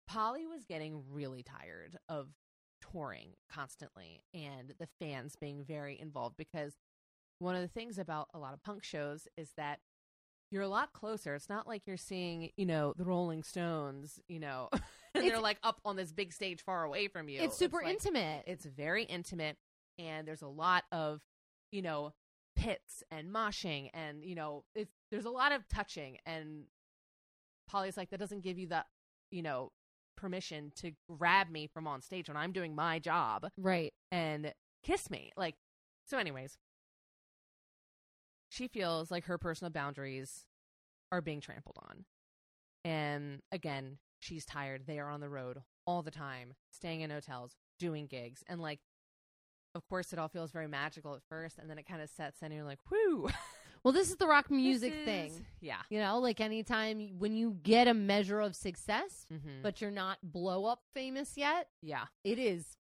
Poly was getting really tired of touring constantly and the fans being very involved because one of the things about a lot of punk shows is that you're a lot closer. It's not like you're seeing, you know, the Rolling Stones, you know, and they're like up on this big stage far away from you. it's super like- intimate. It's very intimate, and there's a lot of, you know, pits and moshing, and you know, it's there's a lot of touching. And Poly's like, that doesn't give you the, you know, permission to grab me from on stage when I'm doing my job right. and kiss me. Like, so, anyways, she feels like her personal boundaries are being trampled on. And again, she's tired. They are on the road all the time, staying in hotels, doing gigs. And like, of course, it all feels very magical at first. And then it kind of sets in, and you're like, whoo. Well, this is the rock music is- thing. Yeah. You know, like anytime when you get a measure of success, hmm but you're not blow up famous yet, yeah. it is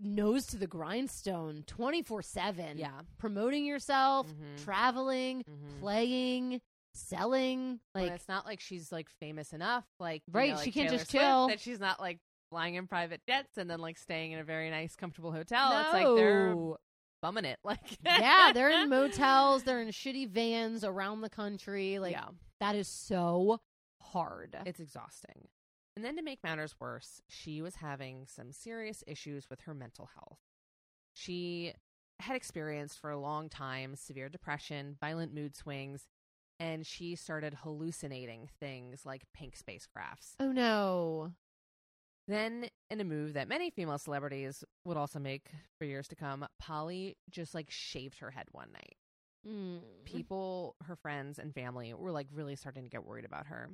nose to the grindstone 24 7. Yeah. Promoting yourself, Mhm. traveling, Mhm. playing, selling. Like, Like, it's not like she's like famous enough, like you Right, know, she can't Taylor just Swift, chill. That she's not like flying in private jets and then like staying in a very nice, comfortable hotel. It's like they're bumming it. Like yeah, they're in motels, they're in shitty vans around the country. Like, yeah, that is so hard. it's exhausting. And then to make matters worse, she was having some serious issues with her mental health. She had experienced for a long time severe depression, violent mood swings, and she started hallucinating things like pink spacecrafts. oh no. Then, in a move that many female celebrities would also make for years to come, Poly just like shaved her head one night. Mm. People, her friends and family were like really starting to get worried about her.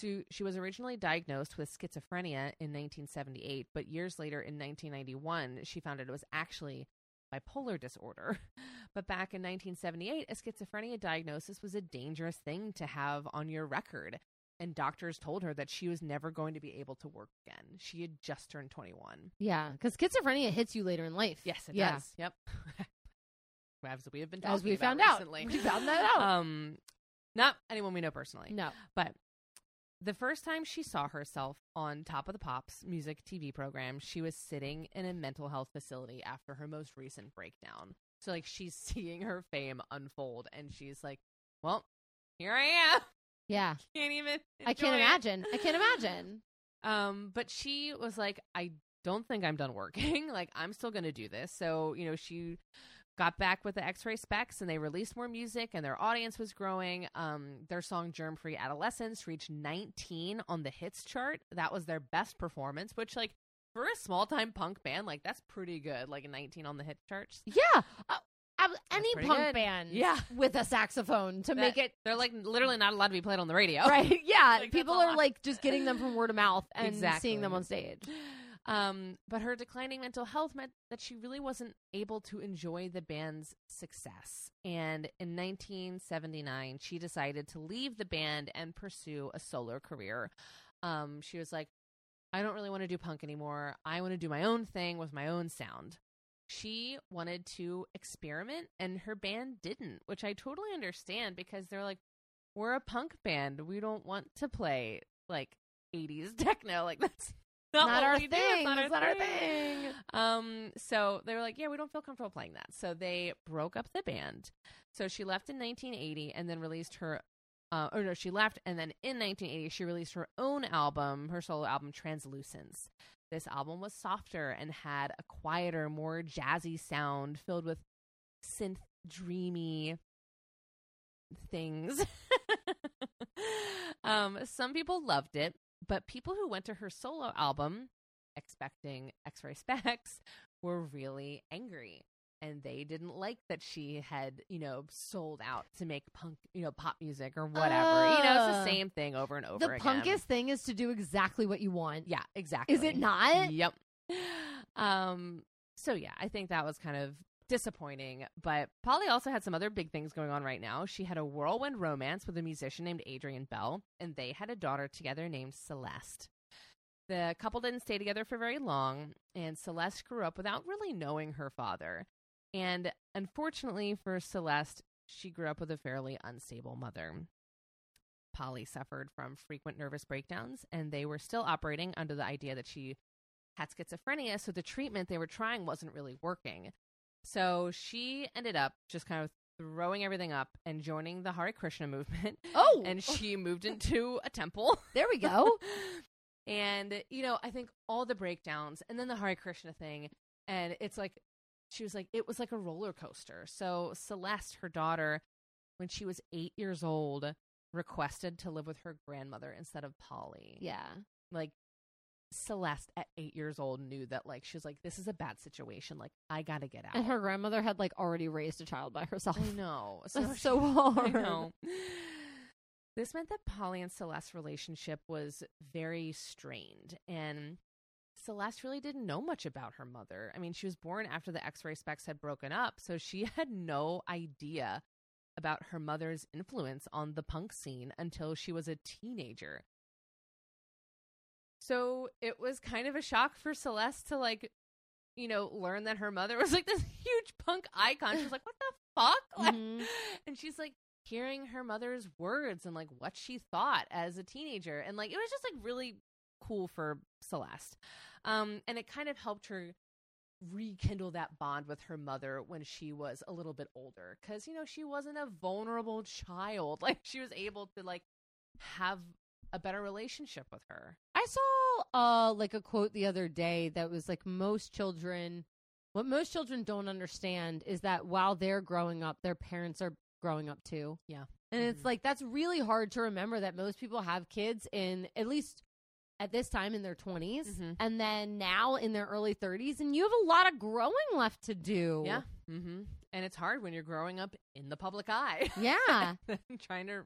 So she was originally diagnosed with schizophrenia in 1978, but years later in 1991, she found out it was actually bipolar disorder. But back in 1978, a schizophrenia diagnosis was a dangerous thing to have on your record. And doctors told her that she was never going to be able to work again. She had just turned 21. Yeah, because schizophrenia hits you later in life. Yes, it yeah. does. Yep. As we have been talking As we about found out. recently. We found that out. Um, not anyone we know personally. no. But the first time she saw herself on Top of the Pops music TV program, she was sitting in a mental health facility after her most recent breakdown. So like she's seeing her fame unfold and she's like, Well, here I am. Yeah. Can't even I can't it." imagine. I can't imagine. Um, but she was like, I don't think I'm done working. like, I'm still going to do this. So, you know, she got back with the X-Ray Spex and they released more music and their audience was growing. Um, their song Germfree Adolescents reached 19 on the hits chart. That was their best performance, which, like, for a small time punk band, like, that's pretty good. Like, a 19 on the hit charts. Yeah. Uh, uh, any punk good. band Yeah. with a saxophone to That- make it They're, like, literally not allowed to be played on the radio. right. Yeah. Like, People are like just getting them from word of mouth and Exactly. seeing them on stage. Um, but her declining mental health meant that she really wasn't able to enjoy the band's success. And in 1979, she decided to leave the band and pursue a solo career. Um, she was like, I don't really want to do punk anymore. I want to do my own thing with my own sound. She wanted to experiment, and her band didn't, which I totally understand because they're like, we're a punk band. We don't want to play like 80s techno. Like, that's not, Not our we do. It's thing. not That's our not our thing. thing. Um, so they were like, yeah, we don't feel comfortable playing that. So they broke up the band. So she left in 1980 and then released her, uh, or no, she left and then in 1980 she released her own album, her solo album, Translucence. This album was softer and had a quieter, more jazzy sound filled with synth dreamy things. um, some people loved it, but people who went to her solo album expecting X-Ray Spex were really angry. And they didn't like that she had, you know, sold out to make punk, you know, pop music or whatever. you know, it's the same thing over and over The again. punkest thing is to do exactly what you want. Yeah, exactly. Is it not? Yep. Um. So yeah, I think that was kind of disappointing. But Poly also had some other big things going on right now. She had a whirlwind romance with a musician named Adrian Bell, and they had a daughter together named Celeste. The couple didn't stay together for very long, and Celeste grew up without really knowing her father. And unfortunately for Celeste, she grew up with a fairly unstable mother. Poly suffered from frequent nervous breakdowns, and they were still operating under the idea that she had schizophrenia, so the treatment they were trying wasn't really working. So she ended up just kind of throwing everything up and joining the Hare Krishna movement. Oh, And she moved into a temple. there we go. and, you know, I think all the breakdowns and then the Hare Krishna thing, and it's like, she was like, it was like a roller coaster. So Celeste, her daughter, when she was eight years old, requested to live with her grandmother instead of Poly yeah. like Celeste at eight years old knew that like she was like this is a bad situation like I gotta get out. And her grandmother had like already raised a child by herself. I know That's so hard. I know. This meant that Poly and Celeste's relationship was very strained, and Celeste really didn't know much about her mother. I mean, she was born after the X-Ray Spex had broken up, so she had no idea about her mother's influence on the punk scene until she was a teenager. So it was kind of a shock for Celeste to like, you know, learn that her mother was like this huge punk icon. She was like, "What the fuck?" Like, Mhm. and she's like hearing her mother's words and like what she thought as a teenager and like it was just like really cool for celeste um and it kind of helped her rekindle that bond with her mother when she was a little bit older because you know she wasn't a vulnerable child like she was able to like have a better relationship with her I saw uh like a quote the other day that was like most children what most children don't understand is that while they're growing up, their parents are growing up too. Yeah. And it's Mhm. like that's really hard to remember that most people have kids in at least at this time in their 20s Mhm. and then now in their early 30s and you have a lot of growing left to do. Yeah. Mm-hmm. And it's hard when you're growing up in the public eye. Yeah. trying to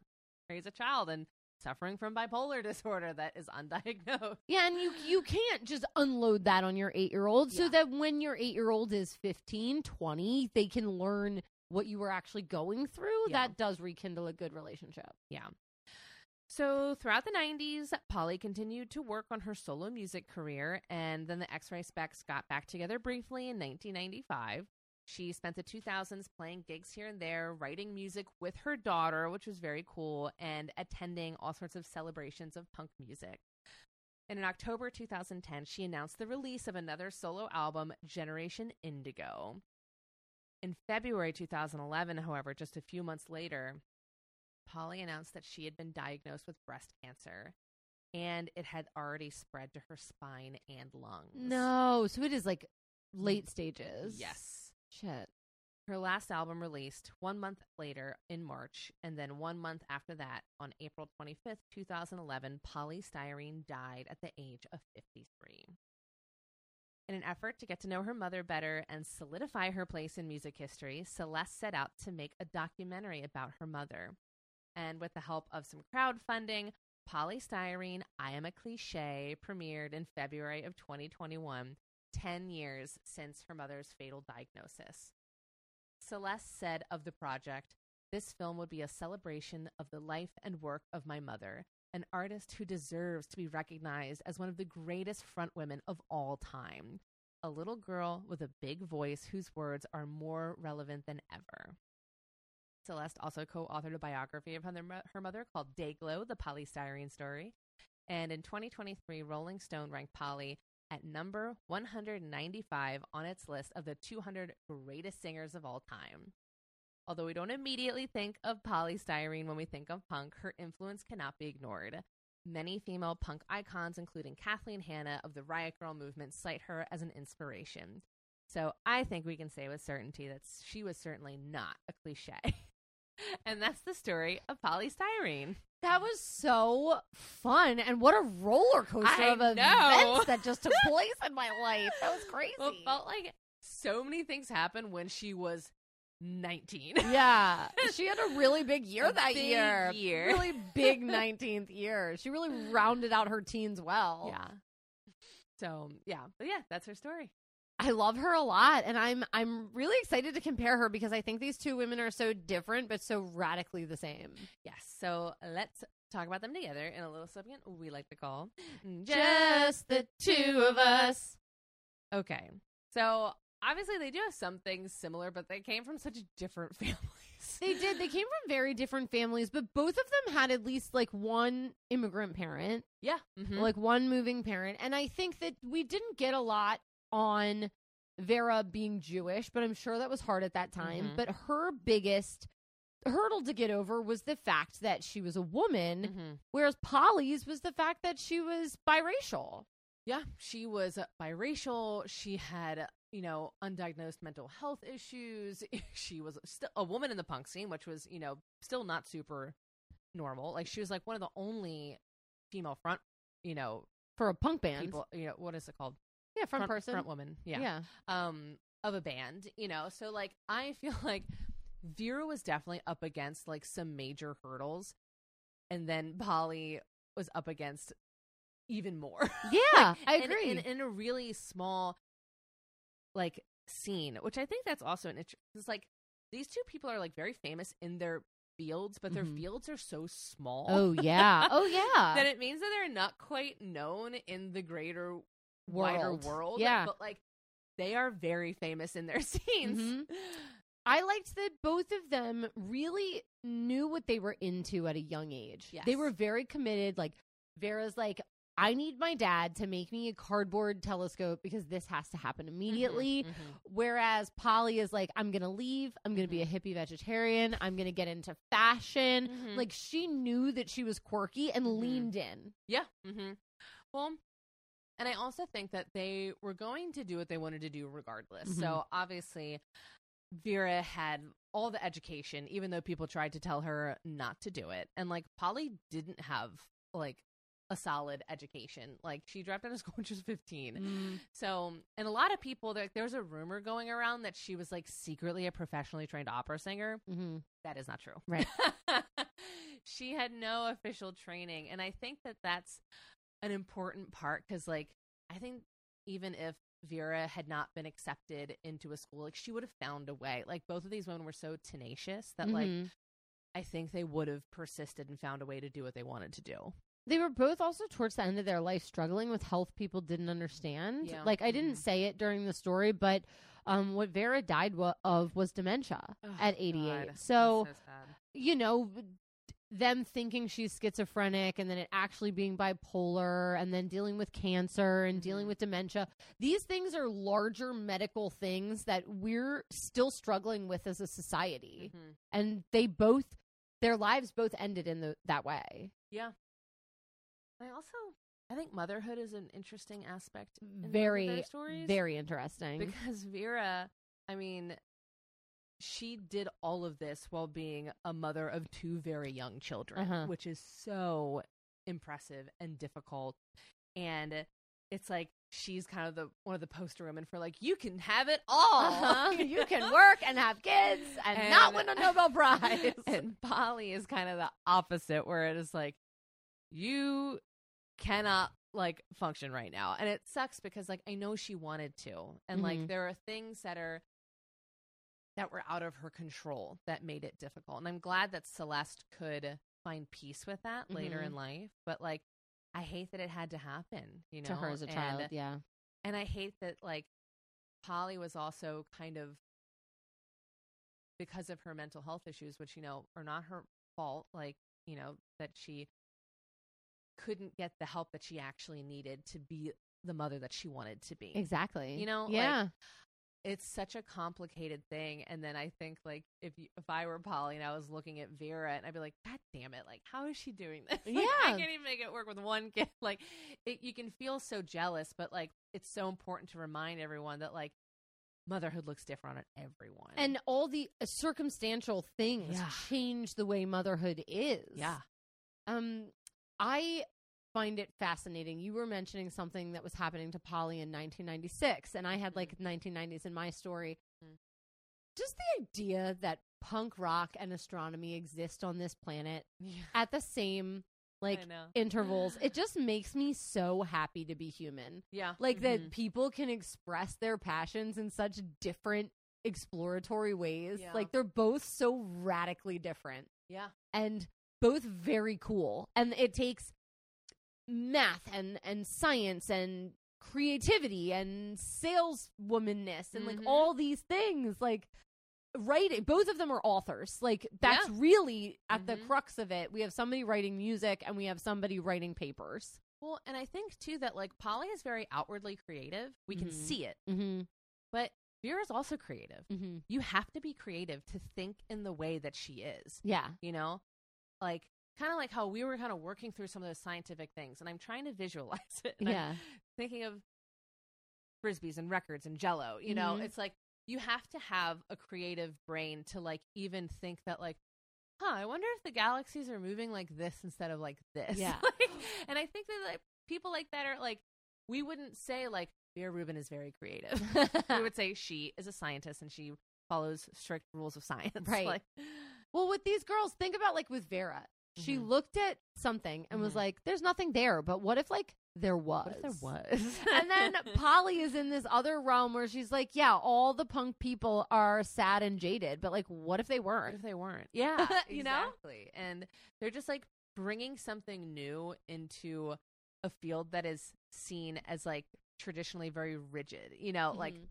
raise a child and suffering from bipolar disorder that is undiagnosed. Yeah, and you you can't just unload that on your 8-year-old so that when your 8-year-old is 15, 20, they can learn what you were actually going through. Yeah. That does rekindle a good relationship. Yeah. So throughout the 90s, Poly continued to work on her solo music career, and then the X Ray Spex got back together briefly in 1995. She spent the 2000s playing gigs here and there, writing music with her daughter, which was very cool, and attending all sorts of celebrations of punk music. And in October 2010, she announced the release of another solo album, Generation Indigo. In February 2011, however, just a few months later, Poly announced that she had been diagnosed with breast cancer and it had already spread to her spine and lungs. No, so it is like late stages. Yes. Shit. Her last album released one month later in March, and then one month after that, on April 25th, 2011, Poly Styrene died at the age of 53. In an effort to get to know her mother better and solidify her place in music history, Celeste set out to make a documentary about her mother. And with the help of some crowdfunding, Poly Styrene I Am a Cliche premiered in February of 2021, 10 years since her mother's fatal diagnosis. Celeste said of the project, This film would be a celebration of the life and work of my mother, an artist who deserves to be recognized as one of the greatest front women of all time. A little girl with a big voice whose words are more relevant than ever. Celeste also co authored a biography of her, her mother called Dayglo, the Poly Styrene story. And in 2023, Rolling Stone ranked Poly at number 195 on its list of the 200 greatest singers of all time. Although we don't immediately think of Poly Styrene when we think of punk, her influence cannot be ignored. Many female punk icons, including Kathleen Hanna of the Riot Grrrl movement, cite her as an inspiration. So I think we can say with certainty that she was certainly not a cliche. and that's the story of Poly Styrene. That was so fun, and what a roller coaster I of know. events that just took place in my life. That was crazy. Well, it felt like so many things happened when she was 19. yeah, she had a really big year that big year. year. really big nineteenth year. She really rounded out her teens well. Yeah. So, yeah. But yeah, that's her story. I love her a lot, and I'm I'm really excited to compare her because I think these two women are so different but so radically the same. Yes. So let's talk about them together in a little segment we like to call Just the two of us. Okay. So obviously they do have some things similar, but they came from such different families. They did. They came from very different families, but both of them had at least like one immigrant parent, yeah. Mhm. like one moving parent. And I think that we didn't get a lot on Vera being Jewish, but I'm sure that was hard at that time. Mhm. But her biggest hurdle to get over was the fact that she was a woman, Mhm. whereas Poly's was the fact that she was biracial. Yeah, she was biracial. She had, you know, undiagnosed mental health issues. she was still a woman in the punk scene, which was, you know, still not super normal. Like she was like one of the only female front, you know, For a punk band. people, you know, what is it called? Yeah, front, person. front woman. Yeah. yeah. Um of a band, you know. So like I feel like Vera was definitely up against like some major hurdles and then Poly was up against even more. Yeah, I in- agree. In, in, a really small, like, scene, which I think that's also an interest. It's like these two people are like very famous in their fields, but their Mhm. fields are so small. oh yeah. Oh yeah. that it means that they're not quite known in the greater, wider World. world. Yeah. but like they are very famous in their scenes. Mhm. I liked that both of them really knew what they were into at a young age. They were very committed. Like Vera's like, I need my dad to make me a cardboard telescope because this has to happen immediately. Mhm, mhm. Whereas Poly is like, I'm gonna leave. I'm gonna be a hippie vegetarian. I'm gonna get into fashion. Mhm. Like she knew that she was quirky and leaned in. Yeah. Well, and I also think that they were going to do what they wanted to do regardless. So obviously, Vera had all the education, even though people tried to tell her not to do it. And like Poly didn't have like a solid education. Like she dropped out of school when she was 15. Mm. So, and a lot of people, there, there's a rumor going around that she was like secretly a professionally trained opera singer. hmm That is not true. Right. she had no official training. And I think that that's an important part because, like, I think even if Vera had not been accepted into a school, like, she would have found a way. Like, both of these women were so tenacious that, like, Mhm. I think they would have persisted and found a way to do what they wanted to do. They were both also towards the end of their life struggling with health people didn't understand. Yeah. Like I didn't Mhm. say it during the story, but um, what Vera died wa- of was dementia Oh, at 88. God. So, so you know, them thinking she's schizophrenic and then it actually being bipolar and then dealing with cancer and dealing Mhm. with dementia. These things are larger medical things that we're still struggling with as a society. Mhm. And they both their lives both ended in the that way. Yeah. I also, I think motherhood is an interesting aspect. in Very stories. very interesting. because Vera, I mean, she did all of this while being a mother of two very young children, Uh-huh. which is so impressive and difficult. And it's like she's kind of the one of the poster women for like you can have it all. Uh-huh. You can work and have kids and, not win a Nobel Prize. and Poly is kind of the opposite, where it is like you cannot like function right now, and it sucks because like I know she wanted to, and like Mhm. there are things that are that were out of her control that made it difficult, and I'm glad that Celeste could find peace with that later Mhm. in life, but like. I hate that it had to happen, you know, to her as a and- child, yeah. and I hate that like Poly was also kind of because of her mental health issues, which you know are not her fault, like, you know, that she couldn't get the help that she actually needed to be the mother that she wanted to be. Exactly. You know, like, yeah. It's such a complicated thing. And then I think like if you, if I were Poly and I was looking at Vera and I'd be like, God damn it, like how is she doing this? Like, I can't even make it work with one kid. Like it, you can feel so jealous, but like it's so important to remind everyone that like motherhood looks different on everyone. and all the uh, circumstantial things Yeah. change the way motherhood is. yeah, Um, I find it fascinating. You were mentioning something that was happening to Poly in 1996, and I had like 1990s in my story. Mm. Just the idea that punk rock and astronomy exist on this planet yeah. at the same like intervals, it just makes me so happy to be human. yeah, Like Mhm. that people can express their passions in such different exploratory ways. Yeah. Like they're both so radically different Yeah, and both very cool. And it takes math and and science and creativity and saleswomanness and like Mhm. all these things like writing both of them are authors like that's Yeah. really at the Mhm. crux of it we have somebody writing music and we have somebody writing papers Well, and I think too that like Poly is very outwardly creative. We can Mhm. see it, mm-hmm. but Vera's also creative. Mm-hmm. You have to be creative to think in the way that she is. yeah You know, like kind of like how we were kind of working through some of those scientific things, and I'm trying to visualize it. and I'm yeah thinking of frisbees and records and Jello. You know, Mhm. it's like you have to have a creative brain to like even think that like. Huh, I wonder if the galaxies are moving like this instead of like this. Yeah. Like, and I think that like people like that are like we wouldn't say like Vera Rubin is very creative. we would say she is a scientist and she follows strict rules of science. Right. Like, well with these girls think about like with vera she Mhm. looked at something and was Mhm. like there's nothing there but what if like there was what if there was? and then Poly is in this other realm where she's like, yeah, all the punk people are sad and jaded, but like, what if they weren't? if they weren't? Yeah, You know? exactly. And they're just like bringing something new into a field that is seen as like traditionally very rigid. You know, like Mhm.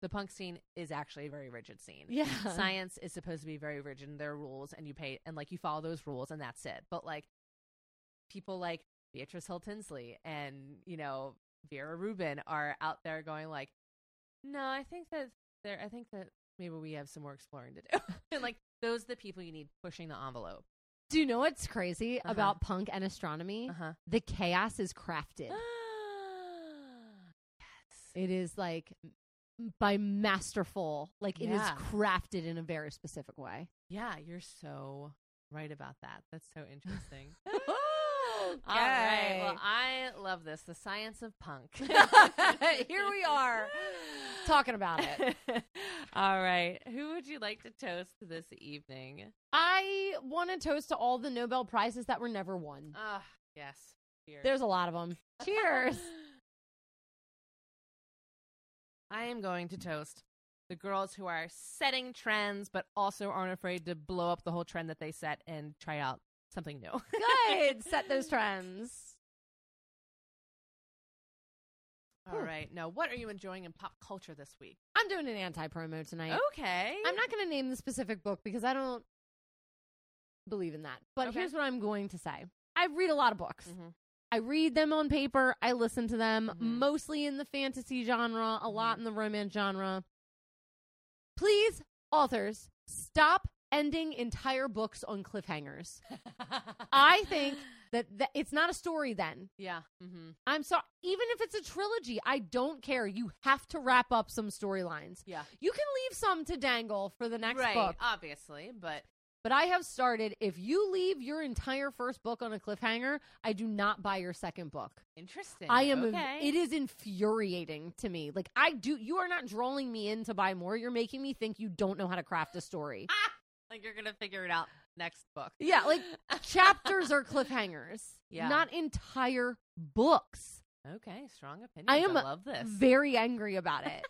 The punk scene is actually a very rigid scene. yeah, Science is supposed to be very rigid. There are rules, and you pay, and like you follow those rules, and that's it. But like people like Beatrice Hill Tinsley and you know Vera Rubin are out there going like, no, I think that there, I think that maybe we have some more exploring to do. and like those are the people you need pushing the envelope. Do you know what's crazy Uh-huh. about punk and astronomy? Uh huh. The chaos is crafted. yes. it is like by masterful, like it is Yeah. crafted in a very specific way. Yeah, you're so right about that. That's so interesting. All right. Well, I love this. The science of punk. Here we are talking about it. All right. Who would you like to toast this evening? I want to toast to all the Nobel Prizes that were never won. Ah, yes. Cheers. There's a lot of them. Cheers. I am going to toast the girls who are setting trends, but also aren't afraid to blow up the whole trend that they set and try out something new. Good. Set those trends. All right. Now, what are you enjoying in pop culture this week? I'm doing an anti promo tonight. Okay. I'm not going to name the specific book because I don't believe in that. But Okay. here's what I'm going to say I read a lot of books. Mhm. I read them on paper. I listen to them Mhm. mostly in the fantasy genre, a lot Mhm. in the romance genre. Please, authors, stop ending entire books on cliffhangers. I think that, that it's not a story then. Yeah. Mm-hmm. I'm sorry. Even if it's a trilogy, I don't care. You have to wrap up some storylines. Yeah. You can leave some to dangle for the next right. book. Obviously, but But I have started. If you leave your entire first book on a cliffhanger, I do not buy your second book. interesting. I am. Okay. It is infuriating to me. Like I do. You are not drawing me in to buy more. You're making me think you don't know how to craft a story. like you're gonna figure it out next book. yeah, like chapters are cliffhangers. Yeah. Not entire books. Okay. Strong opinion. I am love this. Very angry about it.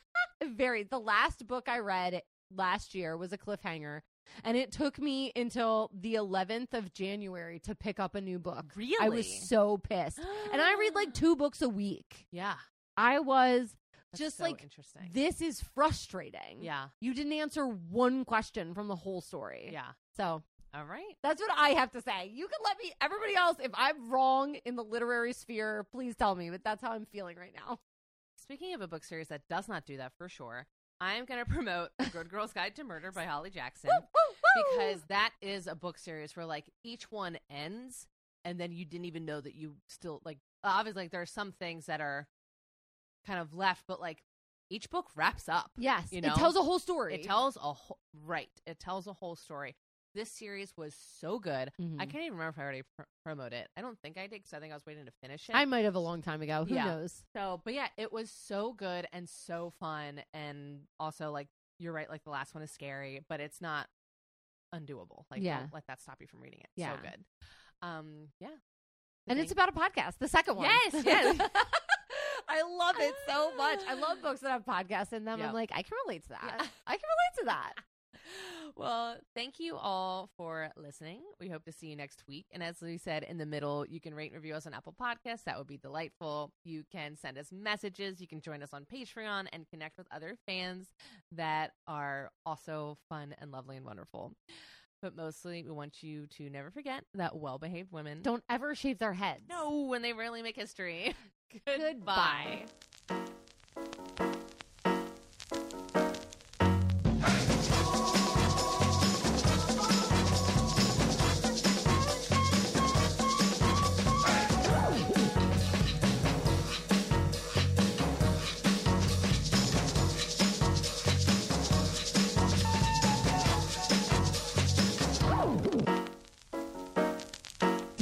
very. The last book I read last year was a cliffhanger. And it took me until the 11th of January to pick up a new book. Really? I was so pissed. And I read like two books a week. Yeah. I was That's just so like, interesting. this is frustrating. yeah. You didn't answer one question from the whole story. Yeah. So All right. that's what I have to say. You can let me, everybody else, if I'm wrong in the literary sphere, please tell me. But that's how I'm feeling right now. Speaking of a book series that does not do that for sure, I'm going to promote A Good Girl's Guide to Murder by Holly Jackson because that is a book series where like each one ends and then you didn't even know that you still like obviously like there are some things that are kind of left but like each book wraps up. yes, you know, it tells a whole story. It tells a whole right. It tells a whole story. This series was so good. Mhm. I can't even remember if I already pr- promoted it. I don't think I did because I think I was waiting to finish it. I might have a long time ago. Who Yeah. knows? So, but yeah, it was so good and so fun. And also, like, you're right, like, the last one is scary, but it's not undoable. Like, Yeah. let that stop you from reading it. Yeah. So good. Um, yeah. And it's about a podcast, the second one. Yes, yes. I love it so much. I love books that have podcasts in them. Yep. I'm like, I can relate to that. Yeah. I can relate to that. Well, thank you all for listening. We hope to see you next week. And as we said in the middle, you can rate and review us on Apple Podcasts. That would be delightful. You can send us messages. You can join us on Patreon and connect with other fans that are also fun and lovely and wonderful. But mostly, we want you to never forget that well behaved women Don't ever shave their heads. No, when they really make history. Goodbye.